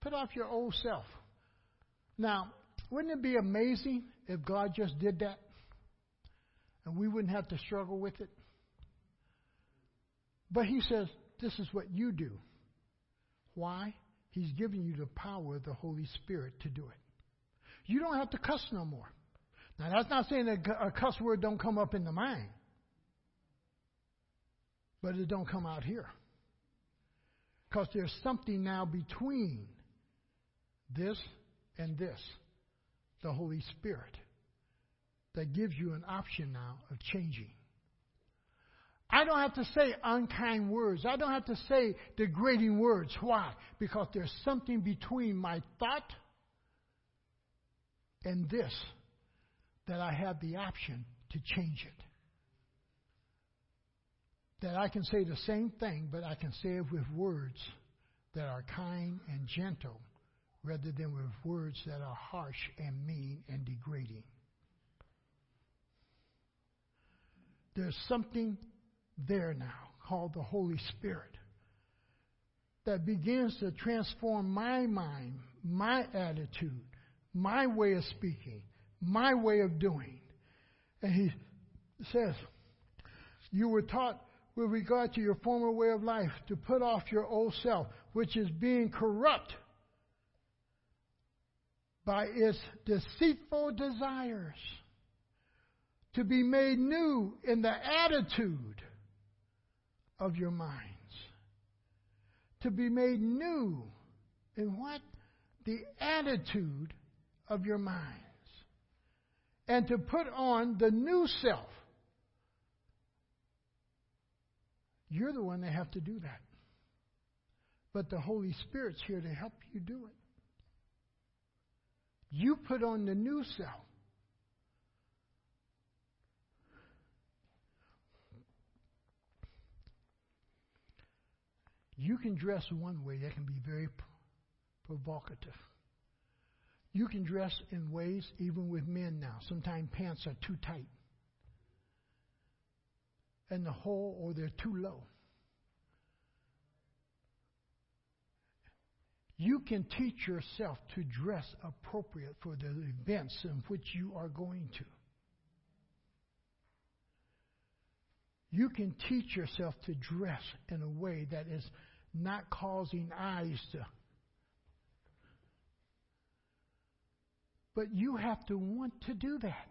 Put off your old self. Now, wouldn't it be amazing if God just did that? And we wouldn't have to struggle with it? But he says, this is what you do. Why? He's giving you the power of the Holy Spirit to do it. You don't have to cuss no more. Now, that's not saying that a cuss word don't come up in the mind, but it don't come out here. Because there's something now between this and this, the Holy Spirit, that gives you an option now of changing. I don't have to say unkind words. I don't have to say degrading words. Why? Because there's something between my thought and this that I have the option to change it. That I can say the same thing, but I can say it with words that are kind and gentle rather than with words that are harsh and mean and degrading. There's something there now called the Holy Spirit that begins to transform my mind, my attitude, my way of speaking, my way of doing. And he says, You were taught with regard to your former way of life to put off your old self, which is being corrupt by its deceitful desires, to be made new in the attitude of your minds. To be made new in what? The attitude of your minds. And to put on the new self. You're the one that have to do that. But the Holy Spirit's here to help you do it. You put on the new self. You can dress one way that can be very provocative. You can dress in ways, even with men now. Sometimes pants are too tight. And the hole, or they're too low. You can teach yourself to dress appropriate for the events in which you are going to. You can teach yourself to dress in a way that is not causing eyes to. But you have to want to do that.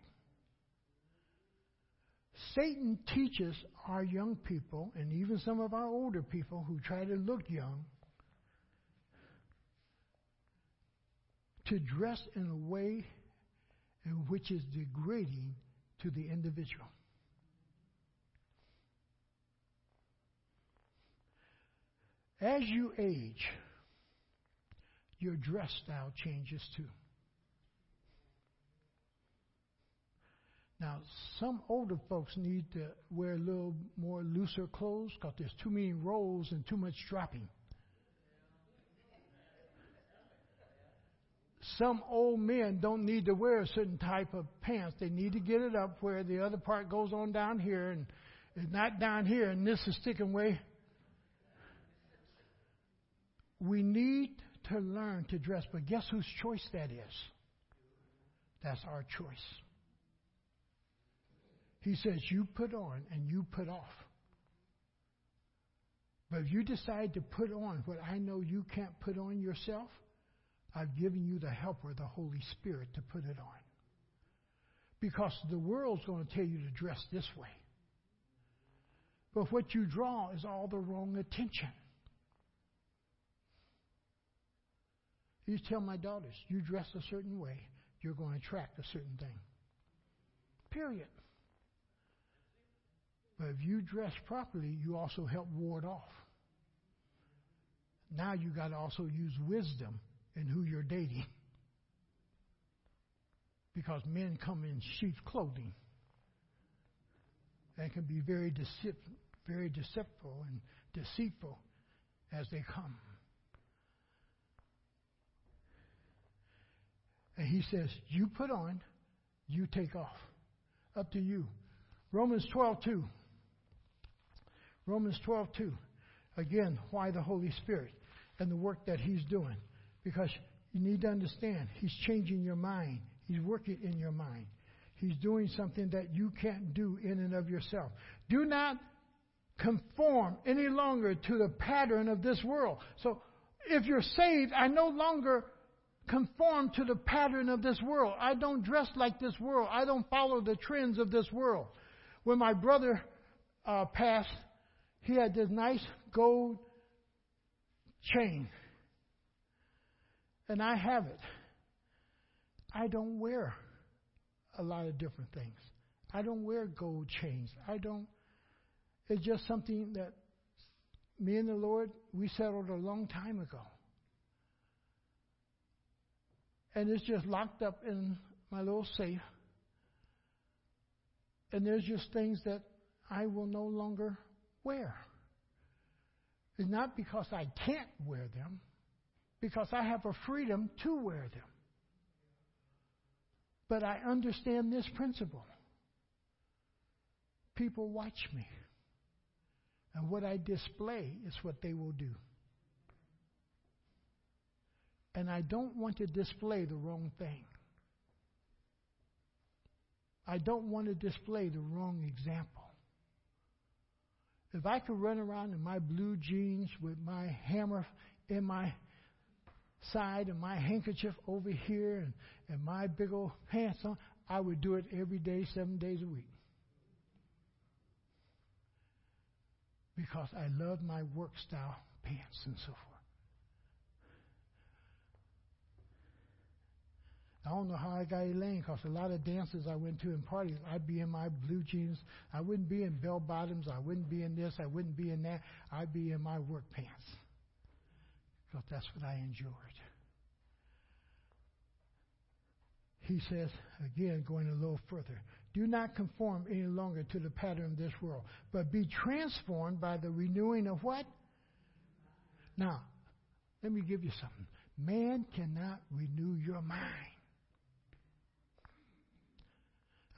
Satan teaches our young people, and even some of our older people who try to look young, to dress in a way in which is degrading to the individual. As you age, your dress style changes too. Now, some older folks need to wear a little more looser clothes because there's too many rolls and too much dropping. Some old men don't need to wear a certain type of pants. They need to get it up where the other part goes on down here and not down here and this is sticking way we need to learn to dress, but guess whose choice that is? That's our choice. He says, You put on and you put off. But if you decide to put on what I know you can't put on yourself, I've given you the helper, the Holy Spirit, to put it on. Because the world's going to tell you to dress this way. But what you draw is all the wrong attention. You tell my daughters, you dress a certain way, you're going to attract a certain thing. Period. But if you dress properly, you also help ward off. Now you got to also use wisdom in who you're dating. Because men come in sheep's clothing and can be very deceit, very deceptive and deceitful as they come. And he says, You put on, you take off. Up to you. Romans 12 2. Romans 12 2. Again, why the Holy Spirit and the work that He's doing? Because you need to understand, He's changing your mind, He's working in your mind. He's doing something that you can't do in and of yourself. Do not conform any longer to the pattern of this world. So if you're saved, I no longer conform to the pattern of this world. I don't dress like this world. I don't follow the trends of this world. When my brother uh, passed, he had this nice gold chain. And I have it. I don't wear a lot of different things. I don't wear gold chains. I don't. It's just something that me and the Lord, we settled a long time ago. And it's just locked up in my little safe. And there's just things that I will no longer wear. It's not because I can't wear them, because I have a freedom to wear them. But I understand this principle. People watch me. And what I display is what they will do. And I don't want to display the wrong thing. I don't want to display the wrong example. If I could run around in my blue jeans with my hammer in my side and my handkerchief over here and, and my big old pants on, I would do it every day, seven days a week. Because I love my work style pants and so forth. I don't know how I got Elaine because a lot of dances I went to and parties, I'd be in my blue jeans. I wouldn't be in bell bottoms. I wouldn't be in this. I wouldn't be in that. I'd be in my work pants because that's what I enjoyed. He says, again, going a little further, do not conform any longer to the pattern of this world, but be transformed by the renewing of what? Now, let me give you something. Man cannot renew your mind.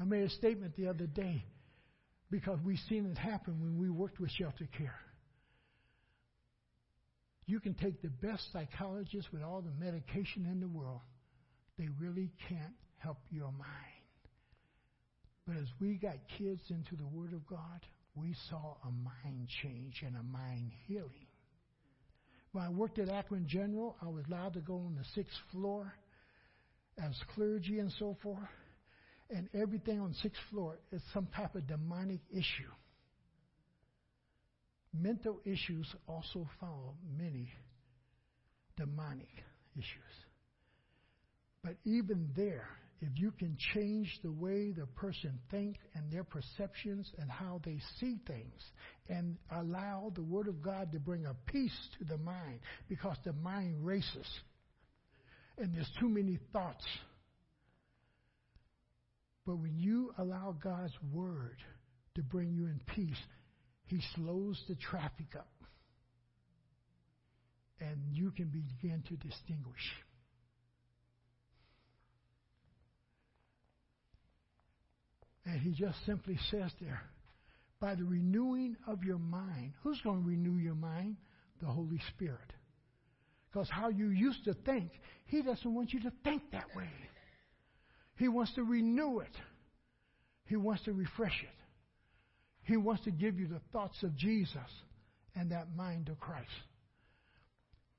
I made a statement the other day because we've seen it happen when we worked with shelter care. You can take the best psychologist with all the medication in the world, they really can't help your mind. But as we got kids into the Word of God, we saw a mind change and a mind healing. When I worked at Akron General, I was allowed to go on the sixth floor as clergy and so forth and everything on sixth floor is some type of demonic issue. Mental issues also follow many demonic issues. But even there, if you can change the way the person thinks and their perceptions and how they see things and allow the Word of God to bring a peace to the mind because the mind races and there's too many thoughts but when you allow God's word to bring you in peace, He slows the traffic up. And you can begin to distinguish. And He just simply says there, by the renewing of your mind. Who's going to renew your mind? The Holy Spirit. Because how you used to think, He doesn't want you to think that way. He wants to renew it. He wants to refresh it. He wants to give you the thoughts of Jesus and that mind of Christ.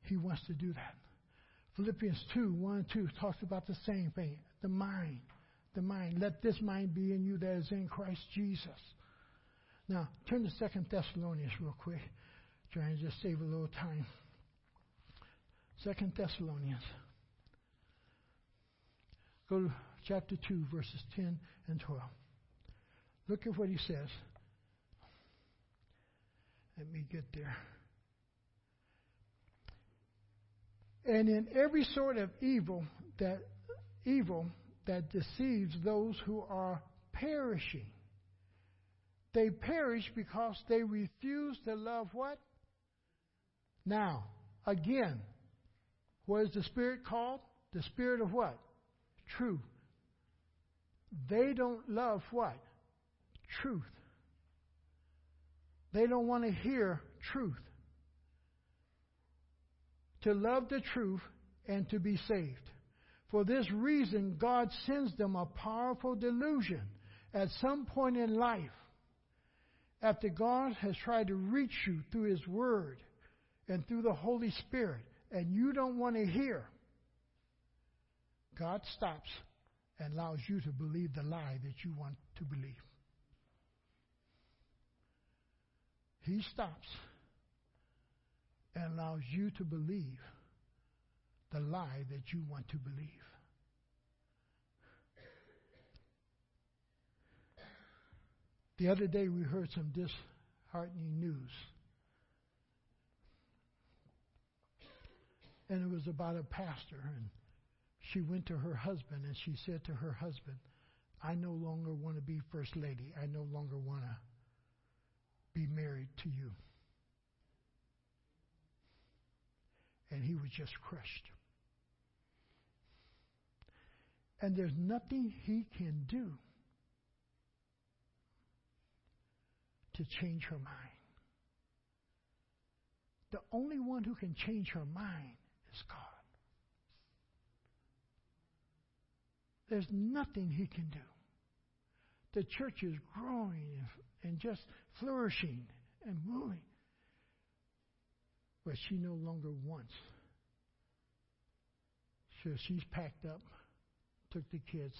He wants to do that. Philippians 2 1 and 2 talks about the same thing the mind. The mind. Let this mind be in you that is in Christ Jesus. Now, turn to Second Thessalonians real quick. Trying to just save a little time. Second Thessalonians. Go to chapter 2, verses 10 and 12. Look at what he says. Let me get there. And in every sort of evil that evil that deceives those who are perishing. They perish because they refuse to love what? Now, again, what is the Spirit called? The Spirit of what? Truth. They don't love what? Truth. They don't want to hear truth. To love the truth and to be saved. For this reason, God sends them a powerful delusion at some point in life. After God has tried to reach you through His Word and through the Holy Spirit and you don't want to hear, God stops and allows you to believe the lie that you want to believe. He stops and allows you to believe the lie that you want to believe. The other day we heard some disheartening news. And it was about a pastor and she went to her husband and she said to her husband, I no longer want to be first lady. I no longer want to be married to you. And he was just crushed. And there's nothing he can do to change her mind. The only one who can change her mind is God. There's nothing he can do. The church is growing and just flourishing and moving. But she no longer wants. So she's packed up, took the kids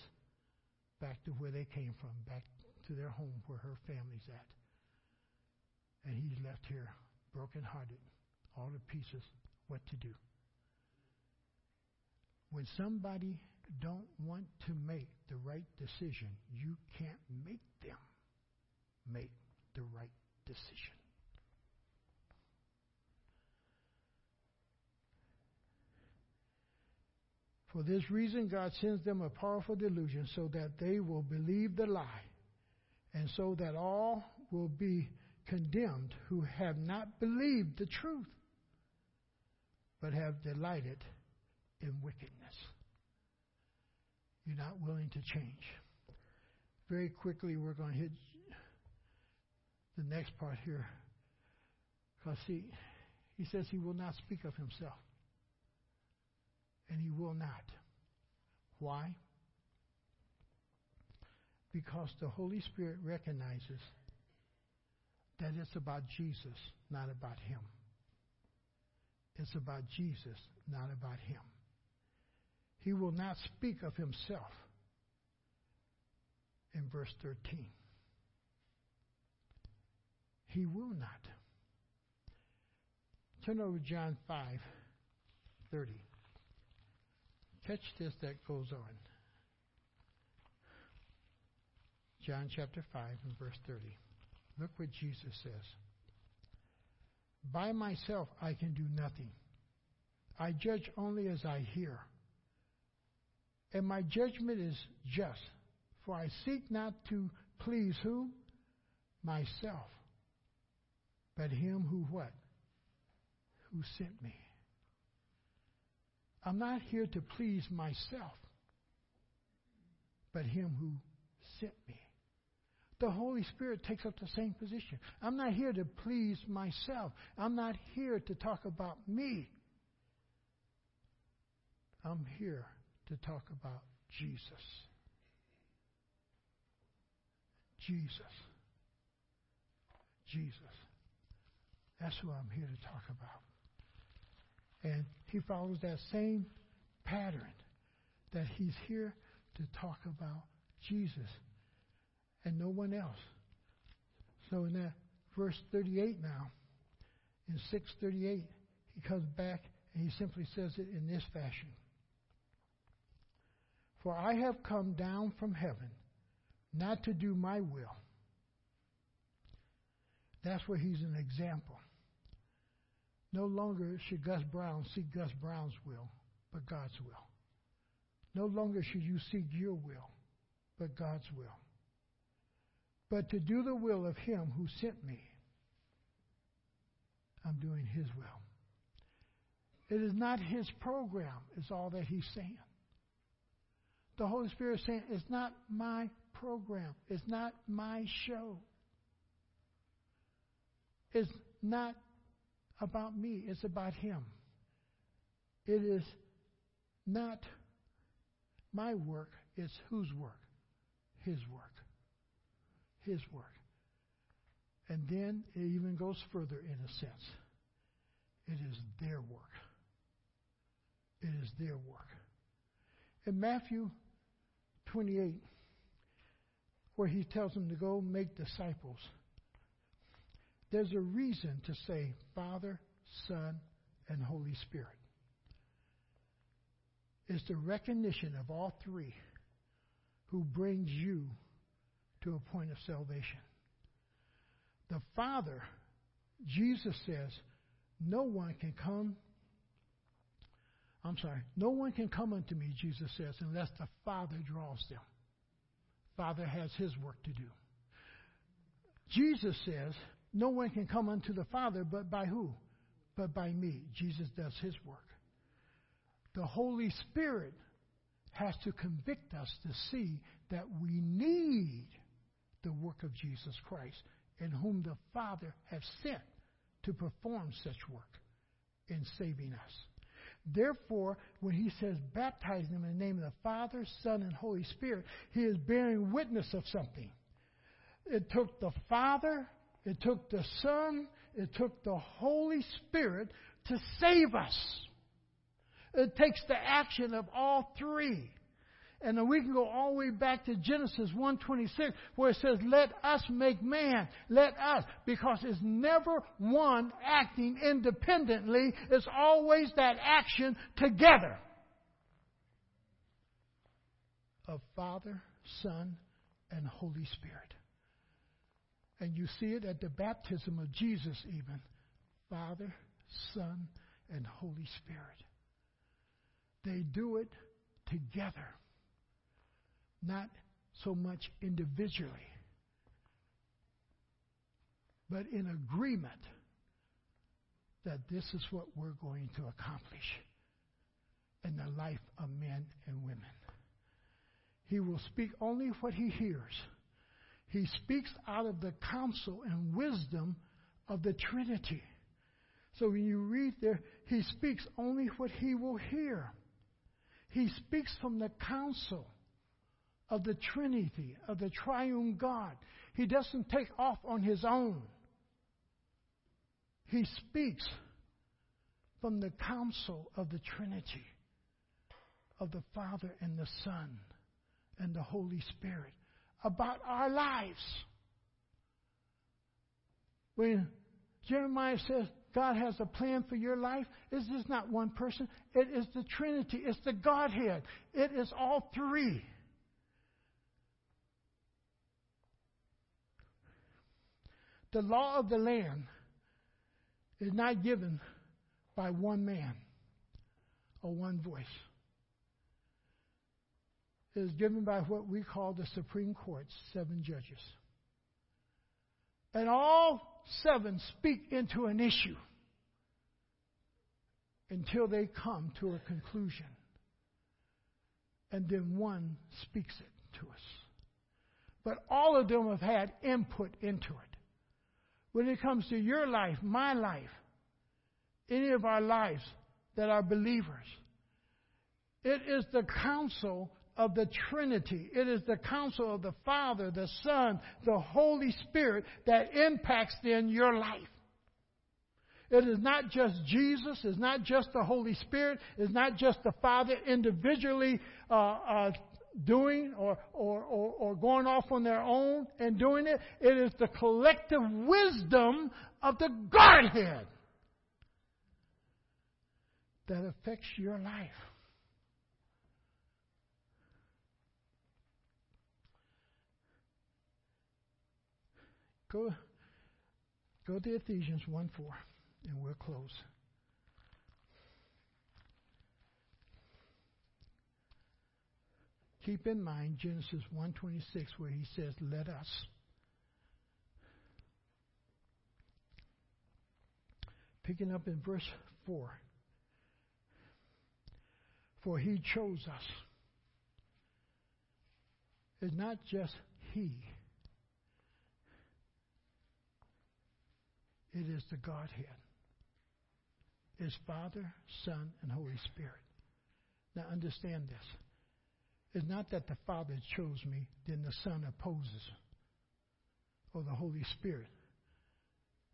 back to where they came from, back to their home where her family's at. And he's left here brokenhearted, all the pieces, what to do. When somebody don't want to make the right decision, you can't make them make the right decision. For this reason, God sends them a powerful delusion so that they will believe the lie, and so that all will be condemned who have not believed the truth, but have delighted in wickedness. You're not willing to change. Very quickly, we're going to hit the next part here. Because, see, he says he will not speak of himself. And he will not. Why? Because the Holy Spirit recognizes that it's about Jesus, not about him. It's about Jesus, not about him. He will not speak of himself in verse 13. He will not. Turn over John 5 30. Catch this that goes on. John chapter 5 and verse 30. Look what Jesus says. By myself I can do nothing. I judge only as I hear. And my judgment is just, for I seek not to please who? Myself, but him who what? Who sent me. I'm not here to please myself, but him who sent me. The Holy Spirit takes up the same position. I'm not here to please myself. I'm not here to talk about me. I'm here to talk about Jesus. Jesus. Jesus. That's who I'm here to talk about. And he follows that same pattern that he's here to talk about Jesus and no one else. So in that verse 38 now, in 638, he comes back and he simply says it in this fashion. For I have come down from heaven not to do my will. That's where he's an example. No longer should Gus Brown seek Gus Brown's will, but God's will. No longer should you seek your will, but God's will. But to do the will of him who sent me, I'm doing his will. It is not his program, is all that he's saying. The Holy Spirit is saying, it's not my program. It's not my show. It's not about me. It's about Him. It is not my work. It's whose work? His work. His work. And then it even goes further in a sense. It is their work. It is their work. In Matthew 28, where he tells them to go make disciples, there's a reason to say Father, Son, and Holy Spirit. It's the recognition of all three who brings you to a point of salvation. The Father, Jesus says, no one can come. I'm sorry, no one can come unto me, Jesus says, unless the Father draws them. Father has his work to do. Jesus says, no one can come unto the Father but by who? But by me. Jesus does his work. The Holy Spirit has to convict us to see that we need the work of Jesus Christ, in whom the Father has sent to perform such work in saving us. Therefore, when he says baptize them in the name of the Father, Son, and Holy Spirit, he is bearing witness of something. It took the Father, it took the Son, it took the Holy Spirit to save us. It takes the action of all three. And then we can go all the way back to Genesis 1:26 where it says, "Let us make man, let us," because it's never one acting independently, it's always that action together of Father, Son, and Holy Spirit. And you see it at the baptism of Jesus even. Father, Son, and Holy Spirit. They do it together not so much individually, but in agreement that this is what we're going to accomplish in the life of men and women. He will speak only what he hears. He speaks out of the counsel and wisdom of the Trinity. So when you read there, he speaks only what he will hear. He speaks from the counsel of the Trinity, of the triune God. He doesn't take off on his own. He speaks from the counsel of the Trinity, of the Father and the Son and the Holy Spirit about our lives. When Jeremiah says God has a plan for your life, it's just not one person. It is the Trinity. It's the Godhead. It is all three. The law of the land is not given by one man or one voice. It is given by what we call the Supreme Court's seven judges. And all seven speak into an issue until they come to a conclusion. And then one speaks it to us. But all of them have had input into it when it comes to your life, my life, any of our lives that are believers. It is the counsel of the Trinity. It is the counsel of the Father, the Son, the Holy Spirit that impacts then your life. It is not just Jesus, it's not just the Holy Spirit, it's not just the Father individually uh, uh, doing or, or, or, or going off on their own and doing it. It is the collective wisdom of the Godhead that affects your life. Go, go to Ephesians 1 4, and we'll close. Keep in mind Genesis 1:26 where he says, "Let us." Picking up in verse 4. For he chose us. It's not just he. It is the Godhead. It's Father, Son, and Holy Spirit. Now understand this. It's not that the Father chose me, then the Son opposes, or the Holy Spirit.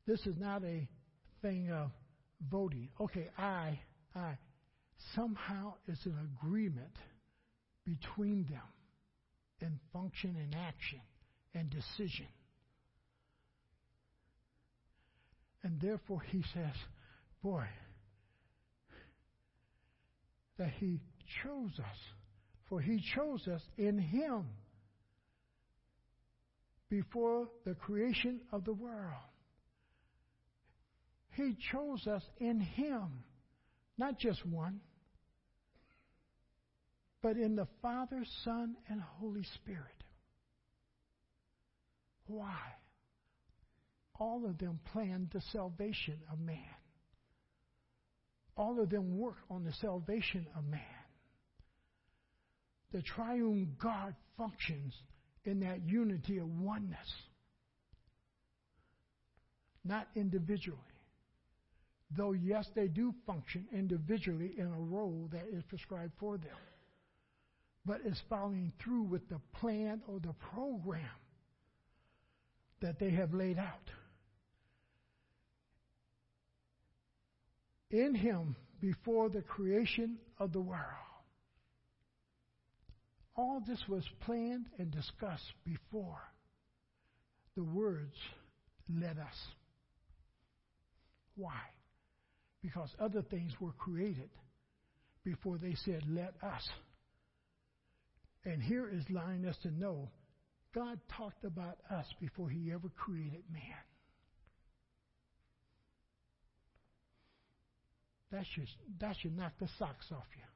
This is not a thing of voting. Okay, I, I. somehow it's an agreement between them in function and action and decision. And therefore, he says, Boy, that he chose us. For he chose us in him before the creation of the world. He chose us in him, not just one, but in the Father, Son, and Holy Spirit. Why? All of them planned the salvation of man. All of them work on the salvation of man. The triune God functions in that unity of oneness, not individually. Though, yes, they do function individually in a role that is prescribed for them, but it's following through with the plan or the program that they have laid out. In Him, before the creation of the world. All this was planned and discussed before the words let us. Why? Because other things were created before they said let us. And here is allowing us to know God talked about us before he ever created man. That should, that should knock the socks off you.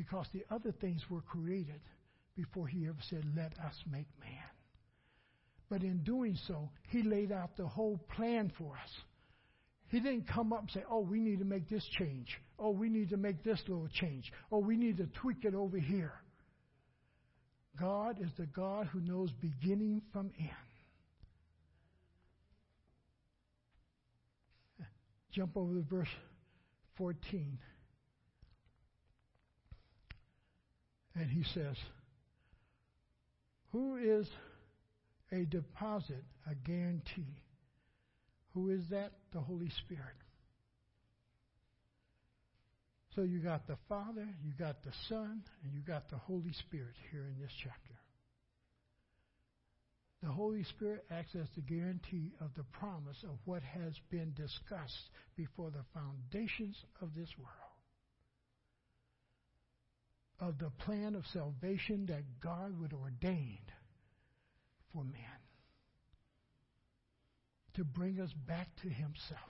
Because the other things were created before he ever said, Let us make man. But in doing so, he laid out the whole plan for us. He didn't come up and say, Oh, we need to make this change. Oh, we need to make this little change. Oh, we need to tweak it over here. God is the God who knows beginning from end. Jump over to verse 14. And he says, Who is a deposit, a guarantee? Who is that? The Holy Spirit. So you got the Father, you got the Son, and you got the Holy Spirit here in this chapter. The Holy Spirit acts as the guarantee of the promise of what has been discussed before the foundations of this world. Of the plan of salvation that God would ordain for man to bring us back to Himself.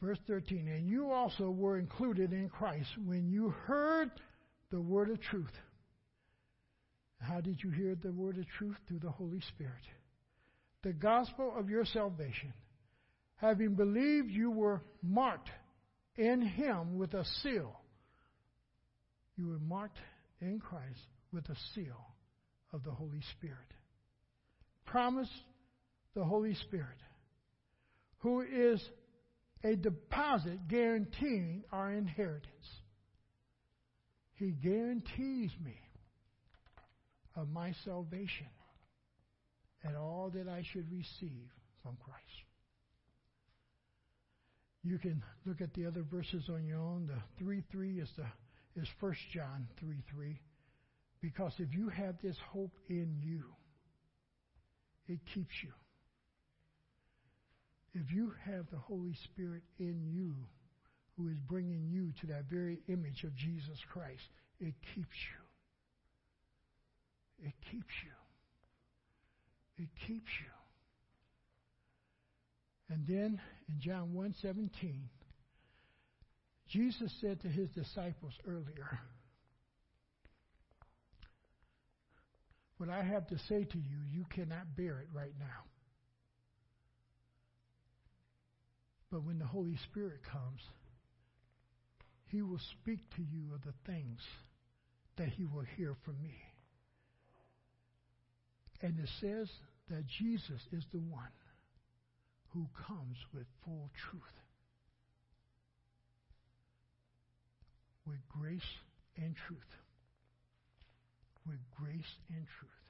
Verse 13, and you also were included in Christ when you heard the word of truth. How did you hear the word of truth? Through the Holy Spirit. The gospel of your salvation. Having believed, you were marked in Him with a seal. You were marked in Christ with a seal of the Holy Spirit. Promise the Holy Spirit, who is a deposit guaranteeing our inheritance. He guarantees me of my salvation and all that I should receive from Christ. You can look at the other verses on your own. The 3 3 is the is 1 John 3 3. Because if you have this hope in you, it keeps you. If you have the Holy Spirit in you, who is bringing you to that very image of Jesus Christ, it keeps you. It keeps you. It keeps you. And then in John 1:17, Jesus said to his disciples earlier, What I have to say to you, you cannot bear it right now. But when the Holy Spirit comes, he will speak to you of the things that he will hear from me. And it says that Jesus is the one who comes with full truth, with grace and truth. With grace and truth.